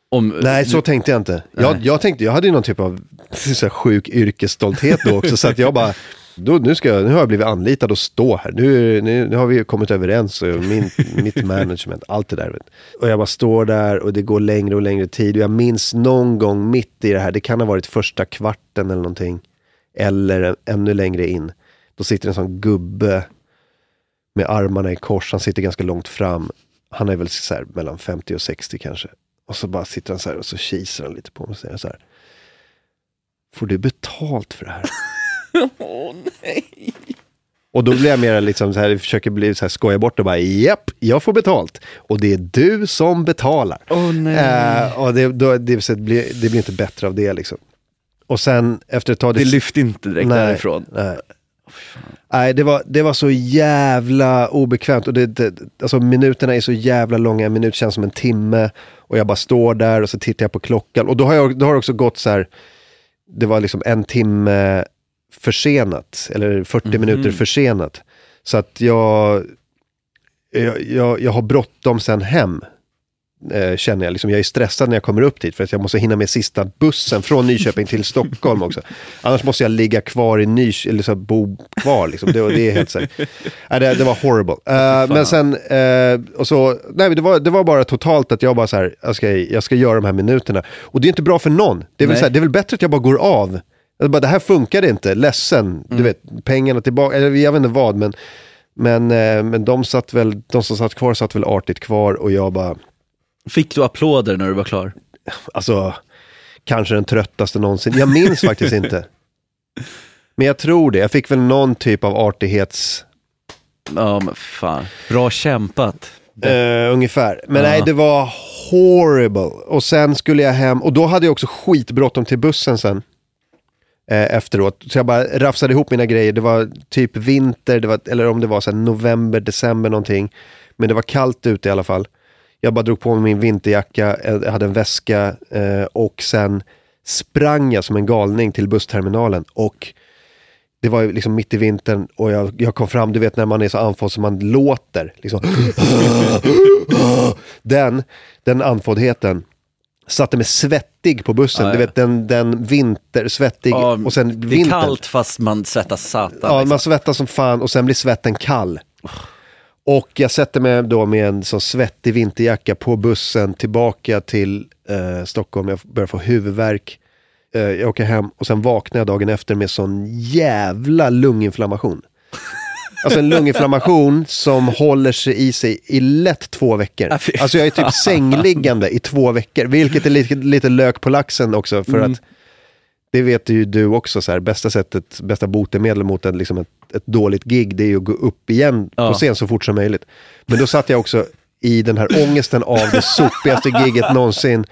Om, Nej, så tänkte jag inte. Jag, jag tänkte, jag hade ju någon typ av så här, sjuk yrkesstolthet då också, så att jag bara, då, nu, ska jag, nu har jag blivit anlitad att stå här. Nu, nu, nu har vi kommit överens, min, mitt management, allt det där. Och jag bara står där och det går längre och längre tid. Och jag minns någon gång mitt i det här, det kan ha varit första kvarten eller någonting. Eller ännu längre in. Då sitter en sån gubbe med armarna i kors, han sitter ganska långt fram. Han är väl så här mellan 50 och 60 kanske. Och så bara sitter han så här och så kisar han lite på mig och säger så här. Får du betalt för det här? Åh nej. Och då blir jag mer liksom så här, försöker bli så här, skoja bort och bara japp, jag får betalt. Och det är du som betalar. Åh nej. Eh, och det, då, det, det, blir, det blir inte bättre av det liksom. Och sen efter ett tag... det lyfte inte direkt Nej, därifrån. Nej. Nej, det var, det var så jävla obekvämt. Och det, det, alltså minuterna är så jävla långa, en minut känns som en timme. Och jag bara står där och så tittar jag på klockan. Och då har, jag, då har det också gått så här, det var liksom en timme försenat, eller 40 minuter försenat. Så att jag, jag, jag, jag har bråttom sen hem. Eh, känner jag. Liksom, jag är stressad när jag kommer upp dit för att jag måste hinna med sista bussen från Nyköping till Stockholm också. Annars måste jag ligga kvar i Nyköping, eller så bo kvar liksom. Det, det är helt så här. Nej, det, det var horrible. Eh, men sen, eh, och så, nej det var, det var bara totalt att jag bara så här, jag ska, jag ska göra de här minuterna. Och det är inte bra för någon. Det är väl, så här, det är väl bättre att jag bara går av. Jag bara, det här funkade inte, ledsen, du vet, pengarna tillbaka, eller jag vet inte vad, men, men, eh, men de, satt väl, de som satt kvar satt väl artigt kvar och jag bara, Fick du applåder när du var klar? alltså, kanske den tröttaste någonsin. Jag minns faktiskt inte. Men jag tror det, jag fick väl någon typ av artighets... Ja men fan. Bra kämpat. Eh, ungefär. Men Ja. nej, det var horrible. Och sen skulle jag hem, och då hade jag också skitbråttom till bussen sen. Eh, efteråt. Så jag bara rafsade ihop mina grejer. Det var typ vinter, det var, eller om det var så november, december någonting. Men det var kallt ute i alla fall. Jag bara drog på mig min vinterjacka, eh, jag hade en väska eh, och sen sprang jag som en galning till bussterminalen. Och det var liksom mitt i vintern och jag, jag kom fram, du vet när man är så andfådd som man låter. Liksom. den, den andfåddheten satte mig svettig på bussen. Ja, Du vet den, den vinter, svettig Ja, och sen det är vinter. kallt fast man svettas satan. Ja, liksom. man svettas som fan och sen blir svetten kall. Och jag sätter mig då med en så svettig vinterjacka på bussen tillbaka till eh, Stockholm. Jag börjar få huvudvärk. Eh, jag åker hem och sen vaknar jag dagen efter med sån jävla lunginflammation. Alltså en lunginflammation som håller sig i sig i lätt två veckor. Alltså jag är typ sängliggande i två veckor, vilket är lite, lite lök på laxen också för Mm. att det vet ju du också, så här, bästa sättet, bästa botemedel mot en, liksom ett, ett dåligt gig, det är ju att gå upp igen Ja. på scen så fort som möjligt. Men då satt jag också i den här ångesten av det sopigaste gigget någonsin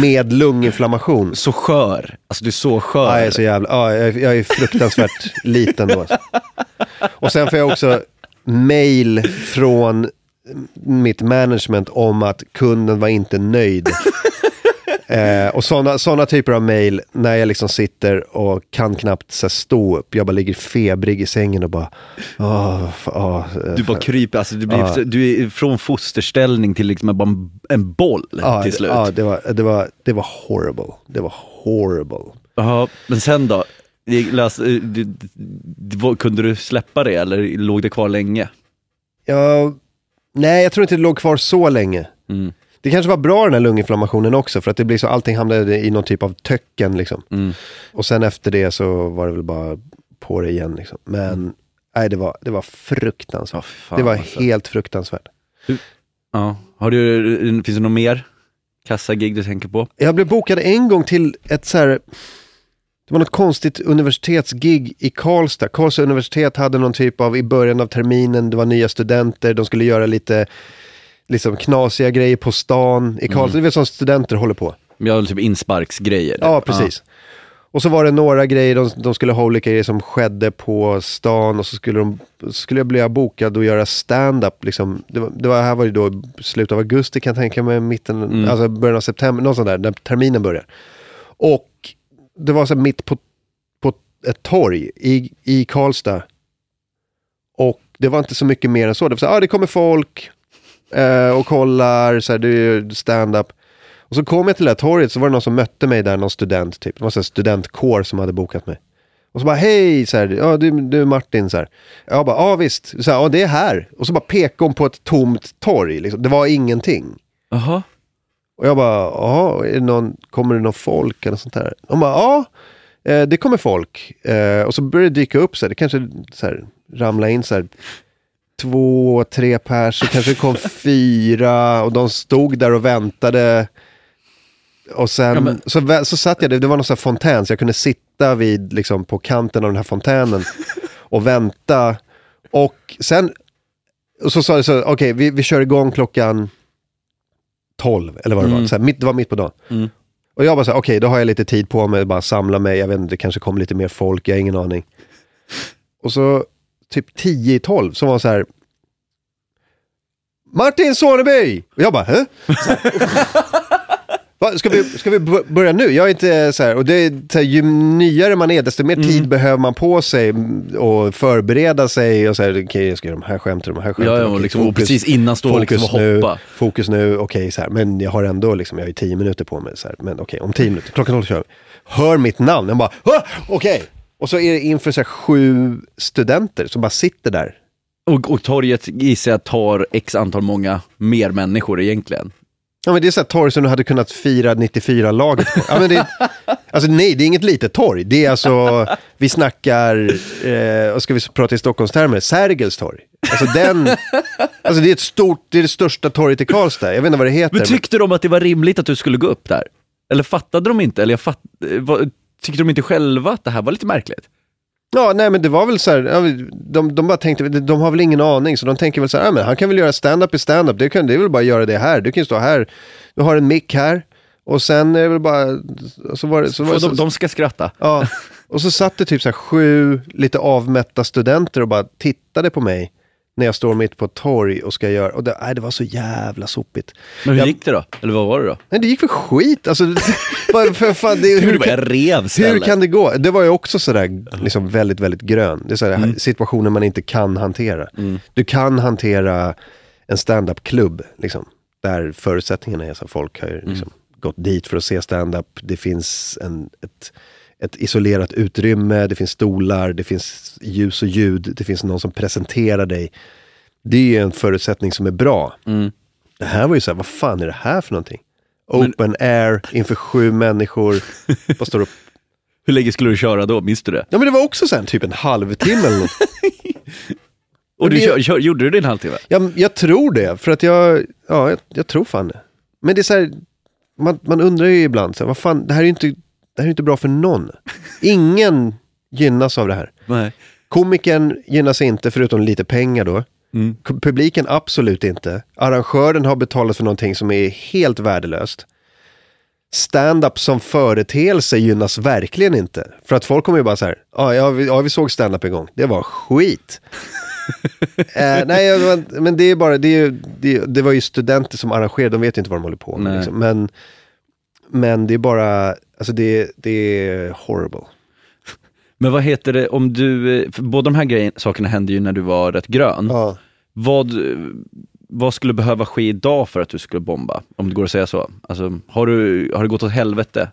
med lunginflammation. Så skör, alltså du är så skör. Ja, jag är så jävla, ja, jag, är- jag är fruktansvärt liten då. Och sen får jag också mail från mitt management om att kunden var inte nöjd. Eh, och sådana såna typer av mail när jag liksom sitter och kan knappt så här, stå upp. Jag bara ligger febrig i sängen och bara... åh, eh, Du bara kryper, alltså du, blir, Ja. du är från fosterställning till liksom bara en, en boll ja, till slut. Ja, det var, det, var, det var horrible. Det var horrible. Ja, men sen då? Det- Läs, eh, vad- kunde du släppa det eller låg det kvar länge? Ja, nej, jag tror inte det låg kvar så länge. Mm. Det kanske var bra den här lunginflammationen också, för att det blir så, allting hamnade i någon typ av töcken liksom. Mm. Och sen efter det så var det väl bara på det igen liksom. Men, nej, det var, det var fruktansvärt. Fy fan, det var alltså. helt fruktansvärt. Ja. Har du, finns det något mer kassagig du tänker på? Jag blev bokad en gång till ett så här, det var något konstigt universitetsgig i Karlstad. Karlstad universitet hade någon typ av, i början av terminen, det var nya studenter, de skulle göra lite liksom knasiga grejer på stan i Karlstad. Det är som studenter håller på. Jag har typ insparksgrejer. Ja, precis. Och så var det några grejer, de, de skulle ha olika grejer som skedde på stan och så skulle, de, skulle jag bli bokad och göra stand-up. Liksom. Det, var, det var, här var ju då slutet av augusti kan jag tänka mig, mitten, alltså början av september, något sånt där, när terminen börjar. Och det var så mitt på, på ett torg i, i Karlstad. Och det var inte så mycket mer än så. Det var så här, ah, det kommer folk och kollar, så här, det är stand-up. Och så kom jag till det här torget så var det någon som mötte mig där, någon student typ. Det var en studentkår som hade bokat mig. Och så bara hej, så här, ja du, du är Martin så här. Jag bara, ja visst, så här, ja det är här. Och så bara pekade hon på ett tomt torg, liksom. det var ingenting. Jaha. Och jag bara, ja, kommer det någon folk eller sånt där? De bara, ja, eh, det kommer folk. Eh, och så började det dyka upp så här, det kanske så här, ramla in så här, två, tre pers, så kanske det kom fyra och de stod där och väntade. Och sen Ja, men- så, så satt jag där, det var någon sån fontän, så jag kunde sitta vid, liksom, på kanten av den här fontänen och vänta. Och sen, och så sa det så, okej vi, vi kör igång klockan 12, eller vad det var. Mm. Så här, mitt, det var mitt på dagen. Mm. Och jag bara så här, okej då har jag lite tid på mig, bara samla mig, jag vet inte, det kanske kommer lite mer folk, jag har ingen aning. Och så typ 10 i 12 så var så här, Martin Soneby! Och jag bara, hä? Va, ska, vi, ska vi börja nu? Jag är inte så här, och det är, så här, ju nyare man är, desto mer tid behöver man på sig mm, och förbereda sig och så här, okej jag ska göra de här skämten, de här skämten. Ja, ja, och okej, liksom, och precis innan står liksom och nu, hoppa. Fokus nu, okej så här, men jag har ändå liksom, jag har ju tio minuter på mig så här, men okej, om tio minuter, klockan 12 kör vi. Hör mitt namn, jag bara, "Ah, okej. Och så är det inför så här, sju studenter som bara sitter där. Och, och torget gissar jag tar x antal många mer människor egentligen. Ja men det är så här torg som du hade kunnat fira 94-laget på. Ja, men det, alltså nej, det är inget litet torg. Det är alltså, vi snackar, eh, ska vi prata i Stockholmstermer, Sergels torg. Alltså den, alltså det är ett stort, det är det största torget i Karlstad. Jag vet inte vad det heter. Men tyckte de att det var rimligt att du skulle gå upp där? Eller fattade de inte? Eller jag fatt, tyckte de inte själva att det här var lite märkligt? Ja, nej men det var väl så här, de, de bara tänkte, de har väl ingen aning, så de tänker väl så här, men han kan väl göra stand-up i stand-up, det, kan, det är väl bara att göra det här, du kan ju stå här, du har en mick här, och sen är det väl bara, så var det, så var det, För de, så, de ska skratta. Ja, och så satt det typ så sju lite avmätta studenter och bara tittade på mig när jag står mitt på ett torg och ska göra, och det, nej, det var så jävla sopigt. Men hur Jag- gick det då? Eller vad var det då? Nej, det gick för skit, alltså, vad- för fan, det, Hur kan, rev hur kan det gå? Det var ju också sådär, liksom väldigt, väldigt grön. Det är sådär, situationer man inte kan hantera. Du kan hantera en stand-up-klubb, liksom, där förutsättningarna är så att folk har liksom, gått dit för att se stand-up. Det finns en, ett, ett isolerat utrymme, det finns stolar, det finns ljus och ljud, det finns någon som presenterar dig. Det är ju en förutsättning som är bra. Det här var ju såhär, vad fan är det här för någonting? Open air, inför sju människor. Vad står det? Hur länge skulle du köra då? Minns du det? Ja men det var också sen typ en halvtimme eller något. Och du det- kör, gjorde du det en halvtimme? Jag, jag tror det, för att jag, ja, jag, jag tror fan det. Men det är så här, man, man undrar ju ibland, så här, vad fan, det här är ju inte, det här är inte bra för någon. Ingen gynnas av det här. Nej. Komikern gynnas inte, förutom lite pengar då. Mm. Publiken absolut inte. Arrangören har betalat för någonting som är helt värdelöst. Stand-up som företeelse gynnas verkligen inte. För att folk kommer ju bara så här, "Ah, ja, vi, ja vi såg stand-up en gång, det var skit. eh, nej, men- men det är bara, det, är, det, det var ju studenter som arrangerade, de vet ju inte vad de håller på med. Liksom. Men, men det är bara, alltså det, det är horrible. Men vad heter det om du, båda de här grejen, sakerna hände ju när du var rätt grön. Ja. Vad, vad skulle behöva ske idag för att du skulle bomba? Om det går att säga så. Alltså, har, du, har det gått åt helvete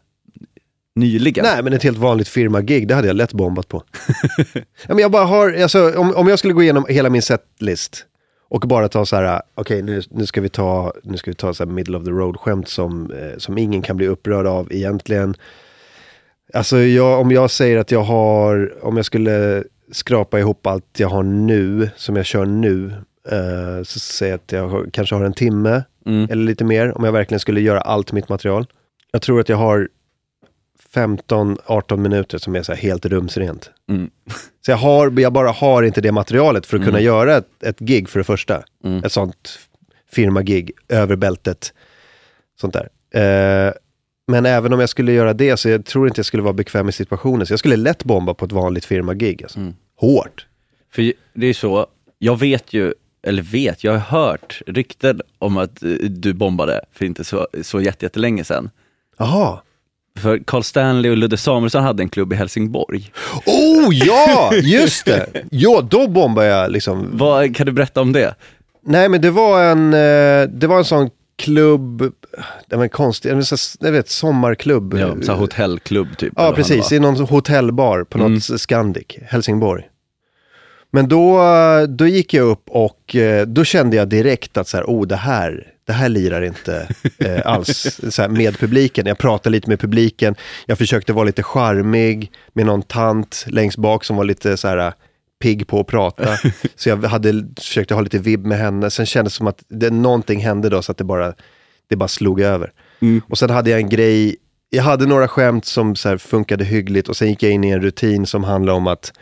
nyligen? Nej, men ett helt vanligt firma-gig, det hade jag lätt bombat på. ja, men jag bara har, alltså, om, om jag skulle gå igenom hela min setlist och bara ta så här, okej nu, nu ska vi ta, nu ska vi ta så här middle of the road-skämt som, eh, som ingen kan bli upprörd av egentligen. Alltså jag, om jag säger att jag har, om jag skulle skrapa ihop allt jag har nu, som jag kör nu, eh, så säger jag att jag kanske har en timme Mm. eller lite mer, om jag verkligen skulle göra allt mitt material. Jag tror att jag har 15-18 minuter som är så helt rumsrent. Mm. Så jag, har, jag bara har inte det materialet för att kunna Mm. göra ett, ett gig för det första. Mm. Ett sånt firmagig över bältet. Sånt där. Eh, men även om jag skulle göra det så jag tror inte jag skulle vara bekväm i situationen. Så jag skulle lätt bomba på ett vanligt firmagig. Alltså. Mm. Hårt. För det är så, jag vet ju, eller vet, jag har hört rykten om att eh, du bombade för inte så, så jätte- jättelänge sedan. Jaha. För Carl Stanley och Ludde Samuelsson hade en klubb i Helsingborg. Oh ja, just det! Ja, då bombar jag liksom. Vad, kan du berätta om det? Nej men det var en, eh, det var en sån klubb, det var en konstig, en sån- jag vet, sommarklubb. Ja, så hotellklubb typ. Ja, precis. I någon hotellbar på något Mm. Scandic, Helsingborg. Men då, då gick jag upp och eh, då kände jag direkt att så här, oh, det här, det här lirar inte eh, alls så här, med publiken. Jag pratade lite med publiken, jag försökte vara lite charmig med någon tant längst bak som var lite så här pigg på att prata. så jag hade, försökte ha lite vibb med henne. Sen kändes det som att det, någonting hände då så att det bara, det bara slog över. Mm. Och sen hade jag en grej, jag hade några skämt som så här funkade hyggligt och sen gick jag in i en rutin som handlade om att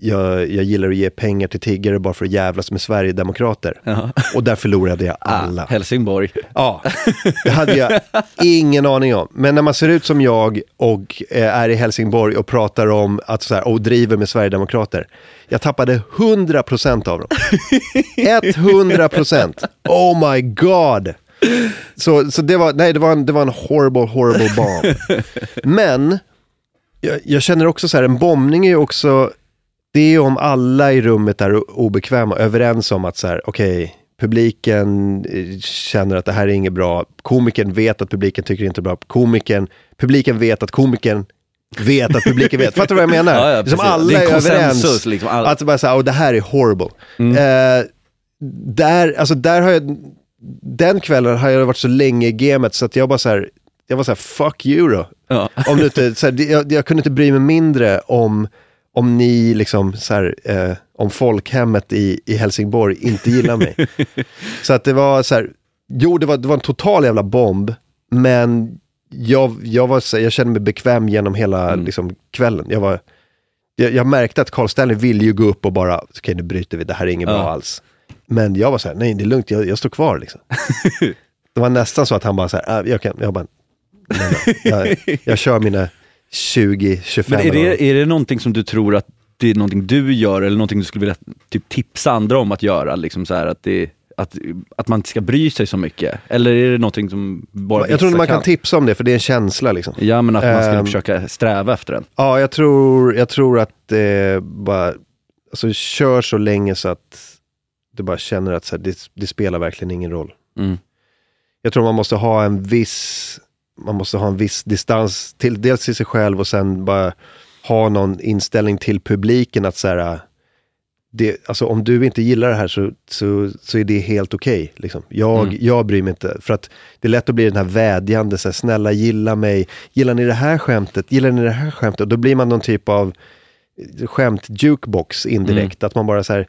jag, jag gillar att ge pengar till tiggare bara för att jävlas med Sverigedemokrater. Ja. Och där förlorade jag alla. Ah, Helsingborg. Ja, det hade jag ingen aning om. Men när man ser ut som jag och eh, är i Helsingborg och pratar om att så här, och driver med Sverigedemokrater. Jag tappade 100% av dem. 100%. Oh my god. Så, så det, var, nej, det, var en, det var en horrible, horrible bomb. Men jag, jag känner också så här, en bombning är ju också, det är om alla i rummet är obekväma, överens om att så här, okej, publiken eh, känner att det här är inget bra, komikern vet att publiken tycker det inte är bra, komikern, publiken vet att komikern vet att publiken vet. Fattar du vad jag menar? Ja, ja, liksom alla är är, överens. liksom. All- Att bara säga, oh, det här är horrible. Eh, där, alltså där har jag, den kvällen har jag varit så länge i gamet så att jag bara så här, jag var så här, fuck you då. Ja. Om du inte, så här, jag, jag kunde inte bry mig mindre om, om ni liksom så här, eh, om folkhemmet i, i Helsingborg inte gillar mig. så att det var så här, jo det var, det var en total jävla bomb, men jag, jag, var, så här, jag kände mig bekväm genom hela liksom, kvällen. Jag, var, jag, jag märkte att Carl Stanley ville ju gå upp och bara, okej nu bryter vi, det här är inget bra Ja. alls. Men jag var så här, nej det är lugnt, jag, jag står kvar liksom. det var nästan så att han bara så här, ah, jag kan, jag bara, nej, nej, jag, jag kör mina 20-25 Men är år. det, är det någonting som du tror att det är någonting du gör eller någonting du skulle vilja typ, tipsa andra om att göra? Liksom så här, att, det, att, att man inte ska bry sig så mycket? Eller är det någonting som bara Jag tror inte man kan tipsa om det, för det är en känsla liksom. Ja, men att man skulle Ehm, försöka sträva efter den. Ja, jag tror, jag tror att det bara, alltså kör så länge så att du bara känner att så här, det, det spelar verkligen ingen roll. Mm. Jag tror man måste ha en viss, man måste ha en viss distans till, dels till sig själv och sen bara ha någon inställning till publiken att så här, det, alltså om du inte gillar det här så, så, så är det helt okej. liksom. jag, Mm. jag bryr mig inte. För att det är lätt att bli den här vädjande, så här, snälla gilla mig. Gillar ni det här skämtet? Gillar ni det här skämtet? Då blir man någon typ av skämt-jukebox indirekt. Att man bara så här,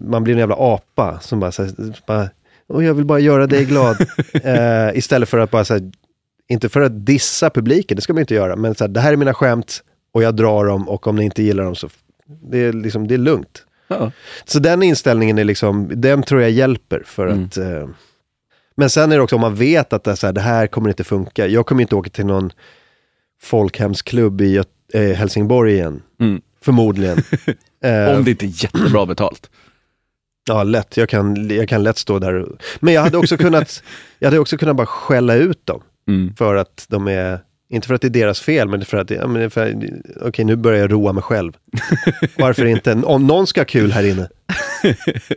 man blir en jävla apa som bara, så här, bara och jag vill bara göra dig glad. eh, istället för att bara så här, inte för att dissa publiken, det ska man inte göra, men så här, det här är mina skämt och jag drar dem och om ni inte gillar dem så, det är liksom, det är lugnt. Ja. Så den inställningen är liksom, den tror jag hjälper för Mm. att... Eh, men sen är det också om man vet att det, är så här, det här kommer inte funka. Jag kommer inte åka till någon folkhemsklubb i Göt- eh, Helsingborg igen. Mm. Förmodligen. Eh, Om det inte är jättebra betalt. Ja, lätt. Jag kan, jag kan lätt stå där. Men jag hade också kunnat, jag hade också kunnat bara skälla ut dem. Mm. För att de är, inte för att det är deras fel, men för att, ja, men för, okej nu börjar jag roa mig själv. Varför inte, om någon ska ha kul här inne,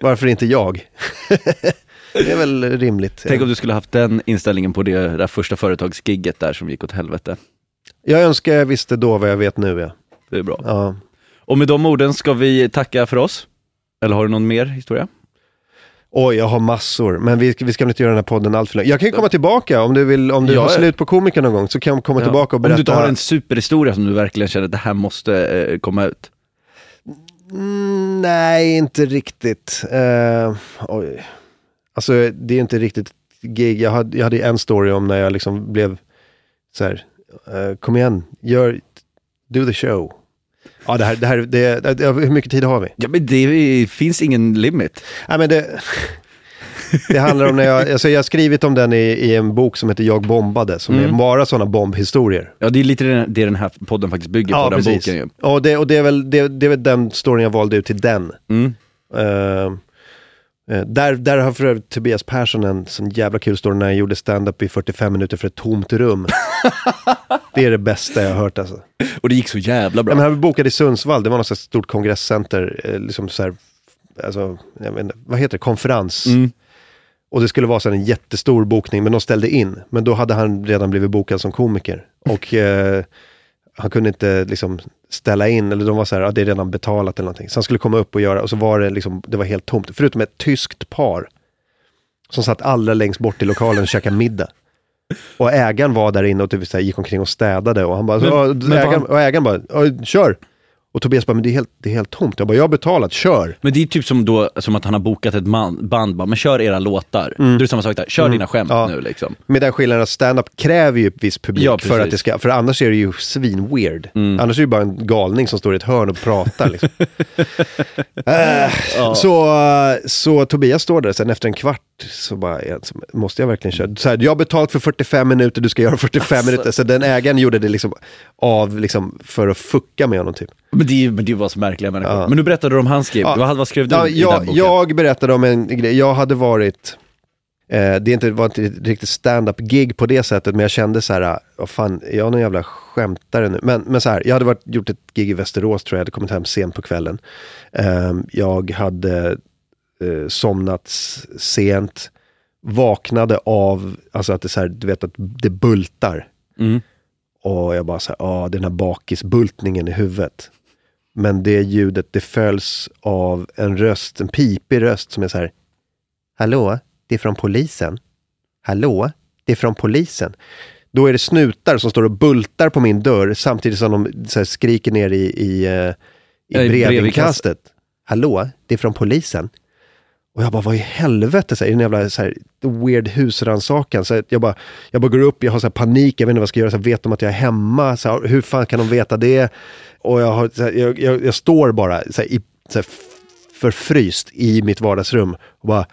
varför inte jag? det är väl rimligt. Tänk om du skulle haft den inställningen på det där första företagsgigget där som gick åt helvete. Jag önskar jag visste då vad jag vet nu. Ja. Det är bra. Ja. Och med de orden ska vi tacka för oss. Eller har du någon mer historia? Oj, jag har massor, men vi, vi ska väl inte göra den här podden allt för länge. Jag kan ju komma tillbaka om du vill, om du Ja, har ja. slut på komiker någon gång, så kan jag komma tillbaka och berätta. Om du inte har en superhistoria som du verkligen känner att det här måste eh, komma ut. Mm, nej, inte riktigt. Eh, oj. Alltså, det är inte riktigt gig. Jag hade, jag hade en story om när jag liksom blev så här, eh, kom igen, gör, do the show. Ja, det här, det här, det, det, hur mycket tid har vi? Ja men det finns ingen limit. Nej, men det, det handlar om när jag, alltså jag har skrivit om den i, i en bok som heter Jag bombade, som Mm. är bara sådana bombhistorier. Ja det är lite det, det den här podden faktiskt bygger på, den boken ju. Och, det, och det, är väl, det, det är väl den storyn jag valde ut till den. Mm. Eh, där, där har för övrigt Tobias Persson en sån jävla kul story när jag gjorde stand-up i 45 minuter för ett tomt rum. det är det bästa jag har hört alltså. Och det gick så jävla bra. Ja, men han bokade i Sundsvall, det var något stort kongresscenter, eh, liksom så här, alltså, inte, vad heter det, konferens. Mm. Och det skulle vara så en jättestor bokning, men de ställde in. Men då hade han redan blivit bokad som komiker. Och eh, han kunde inte liksom ställa in, eller de var så här, ja, det är redan betalat eller någonting. Så han skulle komma upp och göra, och så var det liksom, det var helt tomt. Förutom ett tyskt par. Som satt allra längst bort i lokalen och käkade middag. Och ägaren var där inne och typ så här, gick omkring och städade. Och han bara, Men- så, men ägaren, han- och ägaren bara, "Ja, kör! Och Tobias bara, men det är helt, det är helt tomt. Jag bara, jag har betalat, kör! Men det är typ som, då, som att han har bokat ett man, band, bara, men kör era låtar. Är det samma sak där, kör dina skämt Ja. nu liksom. Med den skillnaden att stand-up kräver ju viss publik Ja, för att det ska, för annars är det ju svin-weird. Mm. Annars är det ju bara en galning som står i ett hörn och pratar liksom. äh, så, så Tobias står där, sen efter en kvart så bara, måste jag verkligen köra. Så här, jag har betalt för 45 minuter, du ska göra 45 Alltså. minuter. Så den ägaren gjorde det liksom av, liksom, för att fucka med honom typ. Men det, men det var så märkliga människor. Ja. Men nu berättade du om hans grej, Ja. vad, vad skrev du Ja, i den jag, boken? jag berättade om en grej, jag hade varit, eh, det är inte, var inte riktigt stand-up gig på det sättet, men jag kände så här, ah, vad fan, jag är någon jävla skämtare nu. Men, men så här, jag hade varit, gjort ett gig i Västerås tror jag, jag hade kommit hem sent på kvällen. Eh, jag hade eh, somnat sent, vaknade av, alltså att det så här, du vet att det bultar. Mm. Och jag bara så här, ja den här bakisbultningen i huvudet. Men det ljudet, det följs av en röst, en pipig röst som är så här. Hallå, det är från polisen. Hallå, det är från polisen. Då är det snutar som står och bultar på min dörr samtidigt som de så här, skriker ner i, i, eh, i brevinkastet. Hallå, det är från polisen. Och jag bara, vad i helvete? Så här, en jävla så här, weird husrannsakan? Jag, bara, jag bara går upp, jag har så här, panik, jag vet inte vad jag ska göra. Så här, vet de att jag är hemma? Så hur fan kan de veta det? Och jag, har, så jag, jag, jag står bara så i, så förfryst i mitt vardagsrum och bara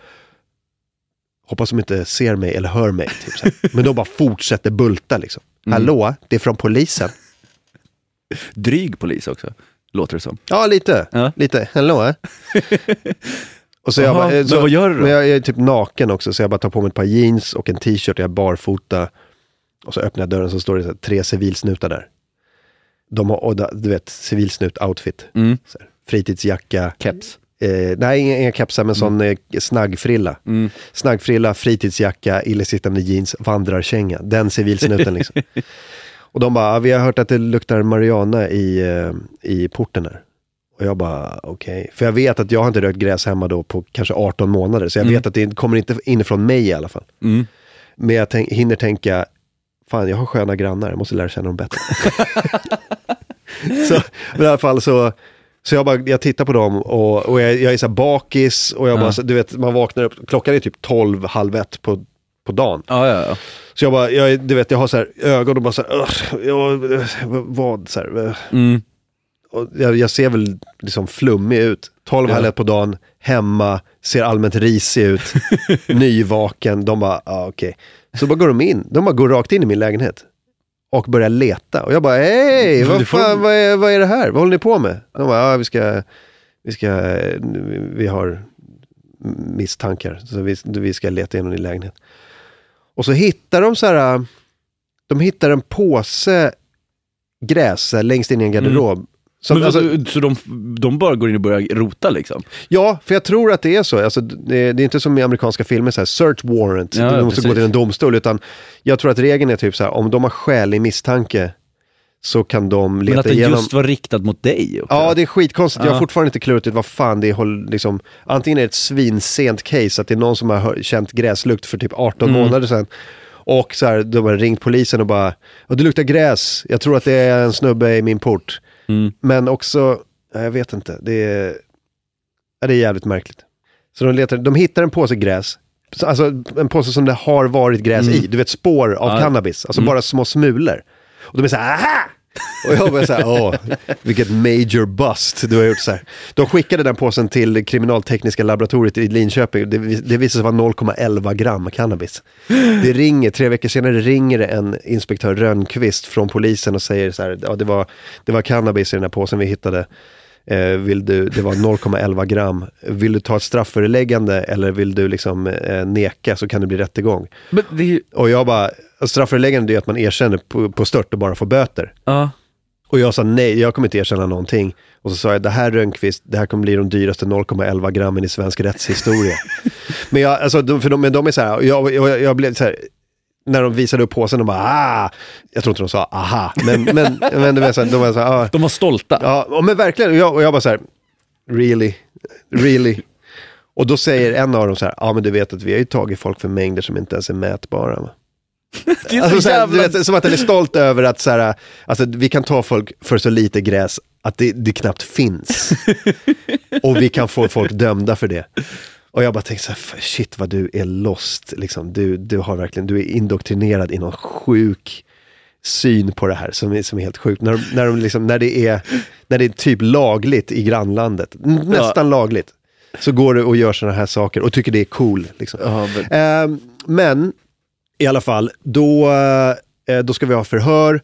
hoppas de inte ser mig eller hör mig. Typ, så. Men de bara fortsätter bulta liksom. Hallå, det är från polisen. Dryg polis också, låter det som. Ja, lite. Ja. Lite. Hallå? Och så jag Jaha, bara, eh, men så, vad gör du då? Men jag är typ naken också, så jag bara tar på mig ett par jeans och en t-shirt och jag barfota. Och så öppnar jag dörren så står det så här, tre civilsnutar där. De har, och du vet, civilsnut-outfit. Mm. Så här, fritidsjacka. Keps. Eh, nej, inga, inga kepsar, men sån eh, snaggfrilla. Mm. Snaggfrilla, fritidsjacka, illasittande jeans, vandrarkänga. Den civilsnuten liksom. Och de bara, "Ja, vi har hört att det luktar marijuana i, eh, i porten här. Och jag bara, okej. För jag vet att jag har inte rökt gräs hemma då på kanske 18 månader. Så jag vet att det kommer inte inifrån mig i alla fall. Mm. Men jag tänk, hinner tänka, fan jag har sköna grannar, jag måste lära känna dem bättre. så i alla fall så, så jag, bara, jag tittar på dem och, och jag, jag är så bakis och jag Ja. bara, du vet, man vaknar upp, klockan är typ 12, halv ett på, på dagen. Ja, ja. Så jag bara, jag, du vet, jag har så här ögon och bara så här, "Ugh, jag, vad, så här, eh." Mm. Och jag, jag ser väl liksom flummig ut. 12 Ja. halv på dagen, hemma, ser allmänt risig ut, nyvaken. De bara, ja okej. Så bara går de in, de bara går rakt in i min lägenhet. Och börjar leta. Och jag bara, hej, vad får- fan, vad är, vad är det här? Vad håller ni på med? De bara, ja vi ska, vi ska, vi, har misstankar. Så vi, vi ska leta igenom din lägenhet. Och så hittar de så här, de hittar en påse gräs längst in i en garderob. Som, Men alltså, så de, de bara går in och börjar rota liksom? ja, för jag tror att det är så. Alltså, det, det är inte som i amerikanska filmer, så här, search warrant, Ja, de måste precis. gå till en domstol. Utan jag tror att regeln är typ så här, om de har skälig misstanke så kan de Men leta att den igenom. just var riktad mot dig också. Ja, det är skitkonstigt. Jag har fortfarande inte klurat ut vad fan det är. Liksom, antingen är det ett svinsent case, att det är någon som har känt gräslukt för typ 18 Mm. månader sedan. Och så här, de har ringt polisen och bara, "Ja, det luktar gräs, jag tror att det är en snubbe i min port. Mm. Men också, ja, jag vet inte, det är, det är jävligt märkligt. Så de, letar, de hittar en påse gräs, Så- alltså en påse som det har varit gräs i, du vet spår av Mm. Ja. cannabis, alltså Mm. bara små smulor. Och de är så här, aha! Och jag bara så här, åh, vilket major bust du har gjort så här. De skickade den påsen till kriminaltekniska laboratoriet i Linköping. Det, det visade sig vara 0,11 gram cannabis. Det ringer, tre veckor senare ringer det en inspektör Rönnqvist från polisen och säger så här, ja det var, det var cannabis i den här påsen vi hittade. Eh, vill du, det var 0,11 gram. Vill du ta ett strafföreläggande eller vill du liksom eh, neka så kan det bli rättegång. Det Och jag bara, strafföreläggande det är att man erkänner på, på stört och bara får böter. ja. Och jag sa nej, jag kommer inte erkänna någonting. Och så sa jag, det här Rönnqvist, det här kommer bli de dyraste 0,11 grammen i svensk rättshistoria. men, jag, alltså, de, för de, men de är så här, jag, jag, jag blev så här, när de visade upp påsen, de bara ah! Jag tror inte de sa aha, men, men, men det var så här, de var så här, ah. De var stolta. Ja, men verkligen. Och jag, och jag bara så här, really, really. Och då säger en av dem så här, ja men du vet att vi har ju tagit folk för mängder som inte ens är mätbara. Va? Det är så Alltså, så här, jävla... vet, som att den är stolt över att så här, alltså, vi kan ta folk för så lite gräs att det, det knappt finns. och vi kan få folk dömda för det. Och jag bara tänkte så här, "F- shit vad du är lost. Liksom. Du, du, har verkligen, du är indoktrinerad i någon sjuk syn på det här som är, som är helt sjukt. När, de, när, de liksom, när, det är, när det är typ lagligt i grannlandet, nästan lagligt, så går du och gör sådana här saker och tycker det är cool. Liksom. Ja, men, Ehm, men i alla fall, då, eh, då ska vi ha förhör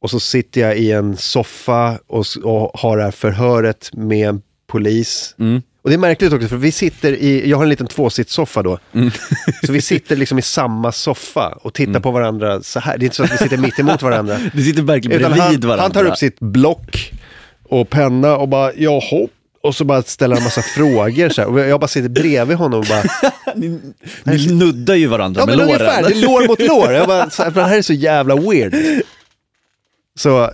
och så sitter jag i en soffa och, och har det här förhöret med en polis. Mm. Och det är märkligt också för vi sitter i, jag har en liten tvåsitssoffa då. Mm. Så vi sitter liksom i samma soffa och tittar på varandra så här. Det är inte så att vi sitter mitt emot varandra. det sitter verkligen bredvid han, varandra. han tar upp sitt block och penna och bara, jaha. Och så bara ställer han en massa frågor så här. Och jag bara sitter bredvid honom och bara, Ni, ni nuddar ju varandra Ja med men låren. ungefär, det är lår mot lår. Jag bara, här, för det här är så jävla weird. Så,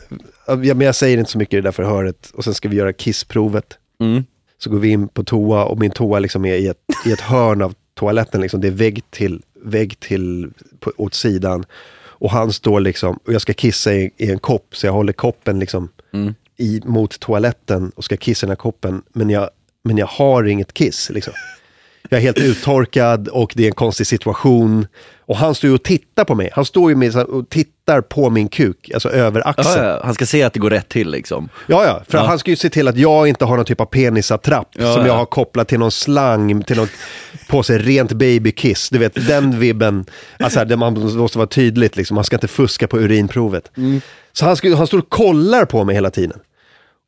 ja, men jag säger inte så mycket i det där förhöret. Och sen ska vi göra kissprovet. Mm. Så går vi in på toa och min toa liksom är i ett, i ett hörn av toaletten. Liksom. Det är vägg till, vägg till på, åt sidan. Och han står liksom, och jag ska kissa i, i en kopp. Så jag håller koppen liksom Mm. i, mot toaletten och ska kissa i den här koppen. Men jag, men jag har inget kiss liksom. Jag är helt uttorkad och det är en konstig situation. Och han står ju och tittar på mig. Han står ju med, och tittar på min kuk, alltså över axeln. Ja, Ja, ja. Han ska se att det går rätt till liksom. ja, för Ja. han ska ju se till att jag inte har någon typ av penisattrapp Ja, som ja. jag har kopplat till någon slang, till något på sig, rent babykiss. Du vet, den vibben, alltså det man måste vara tydligt liksom. Man ska inte fuska på urinprovet. Mm. Så han, ska, han står och kollar på mig hela tiden.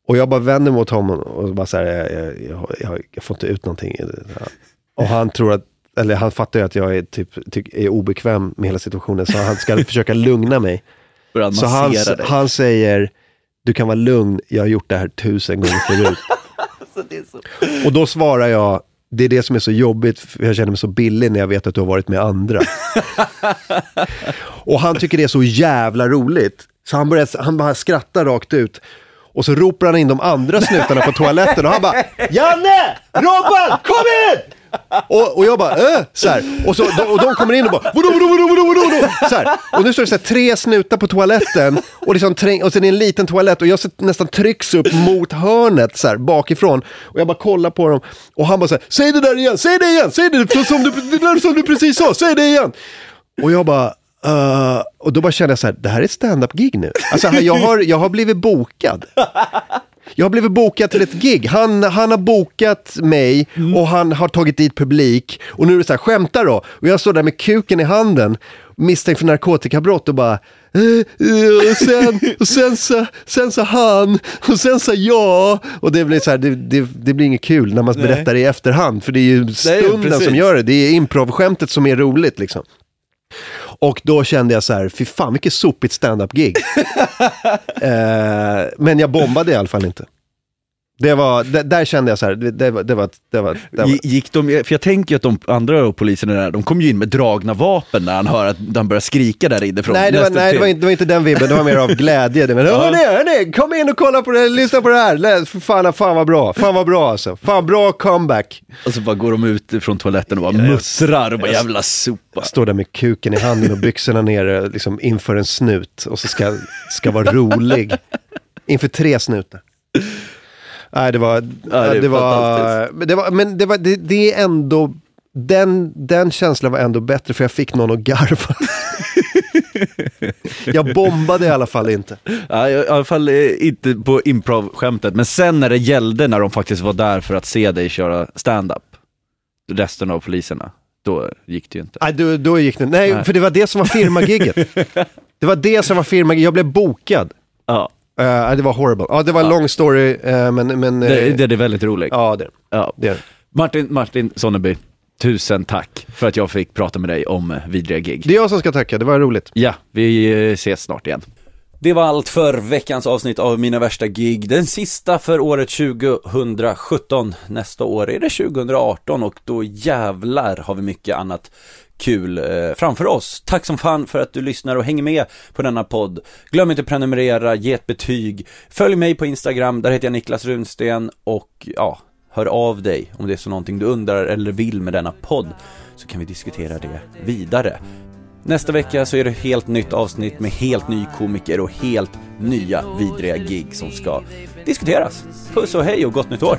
Och jag bara vänder mot honom och bara så här, jag, jag, jag, jag, jag får inte ut någonting. Och han tror att, eller han fattar ju att jag är, typ, är obekväm med hela situationen, så han ska försöka lugna mig. Börjar Så han, dig. han säger, du kan vara lugn, jag har gjort det här tusen gånger förut. Och då svarar jag, det är det som är så jobbigt, för jag känner mig så billig när jag vet att du har varit med andra. och han tycker det är så jävla roligt, så han, börjar, han bara skrattar rakt ut. Och så ropar han in de andra snutarna på toaletten och han bara Janne! Robban! Kom in! Och, och jag bara äh, så här. Och, så, och de kommer in och bara vadå, vadå, vadå, vadå, vadå, vadå? Så här. Och nu står det så här, tre snutar på toaletten och, liksom träng, och sen är det en liten toalett och jag nästan trycks upp mot hörnet så här, bakifrån. Och jag bara kollar på dem och han bara så här, säg det där igen, säg det igen, säg det som du, det där som du precis sa, säg det igen. Och jag bara, Uh, och då bara kände jag så här, det här är ett stand-up gig nu. Alltså jag har, jag har blivit bokad. Jag har blivit bokad till ett gig. Han, han har bokat mig och han har tagit dit publik. Och nu är det så här, skämta då. Och jag står där med kuken i handen, misstänkt för narkotikabrott och bara "Eh, eh, och sen, och sen, sa, sen sa han, och sen sa jag. Och det blir så här, det, det, det blir inget kul när man Nej. berättar det i efterhand. För det är ju stunden precis. som gör det. Det är improvskämtet som är roligt liksom. Och då kände jag så här, fy fan vilket sopigt stand-up-gig. eh, men jag bombade i alla fall inte. Det var, där, där kände jag så här, det, det, var, det var, det var, det var Gi- Gick de, för jag tänker att de andra poliserna där, de kom ju in med dragna vapen när han hör att han börjar skrika där inifrån. Nej, det var, nej det, var inte, det var inte den vibben, det var mer av glädje. Det var, hörni, hörni, kom in och kolla på det lyssna på det här. Fan, fan vad bra, fan vad bra alltså. Fan bra comeback. Och så bara går de ut från toaletten och bara muttrar och bara jävla sopa. Står där med kuken i handen och byxorna nere liksom inför en snut och så ska, ska vara rolig. Inför tre snutar. Nej, det var... det är det, var, det var... Men det, var, det, det är ändå... Den, den känslan var ändå bättre för jag fick någon att garva. jag bombade i alla fall inte. Ja, i alla fall eh, inte på improv-skämtet, men sen när det gällde när de faktiskt var där för att se dig köra stand-up, resten av poliserna, då gick det ju inte. Nej, då, då gick det. Nej, Nej. för det var det som var firmagigget. det var det som var firmagigget. Jag blev bokad. Ja, Uh, det var horrible. Ja, det var en lång story, eh, men... men eh, det, det är väldigt roligt. Ja, det, Ja. det är. Martin, Martin Sonneby, tusen tack för att jag fick prata med dig om vidriga gig. Det är jag som ska tacka, det var roligt. Ja, vi ses snart igen. Det var allt för veckans avsnitt av Mina Värsta Gig. Den sista för året 2017. Nästa år är det 2018 och då jävlar har vi mycket annat kul eh, framför oss. Tack som fan för att du lyssnar och hänger med på denna podd. Glöm inte att prenumerera, ge ett betyg. Följ mig på Instagram, där heter jag Niklas Runsten och ja, hör av dig om det är så någonting du undrar eller vill med denna podd så kan vi diskutera det vidare. Nästa vecka så är det helt nytt avsnitt med helt ny komiker och helt nya vidriga gig som ska diskuteras. Puss och hej och gott nytt år!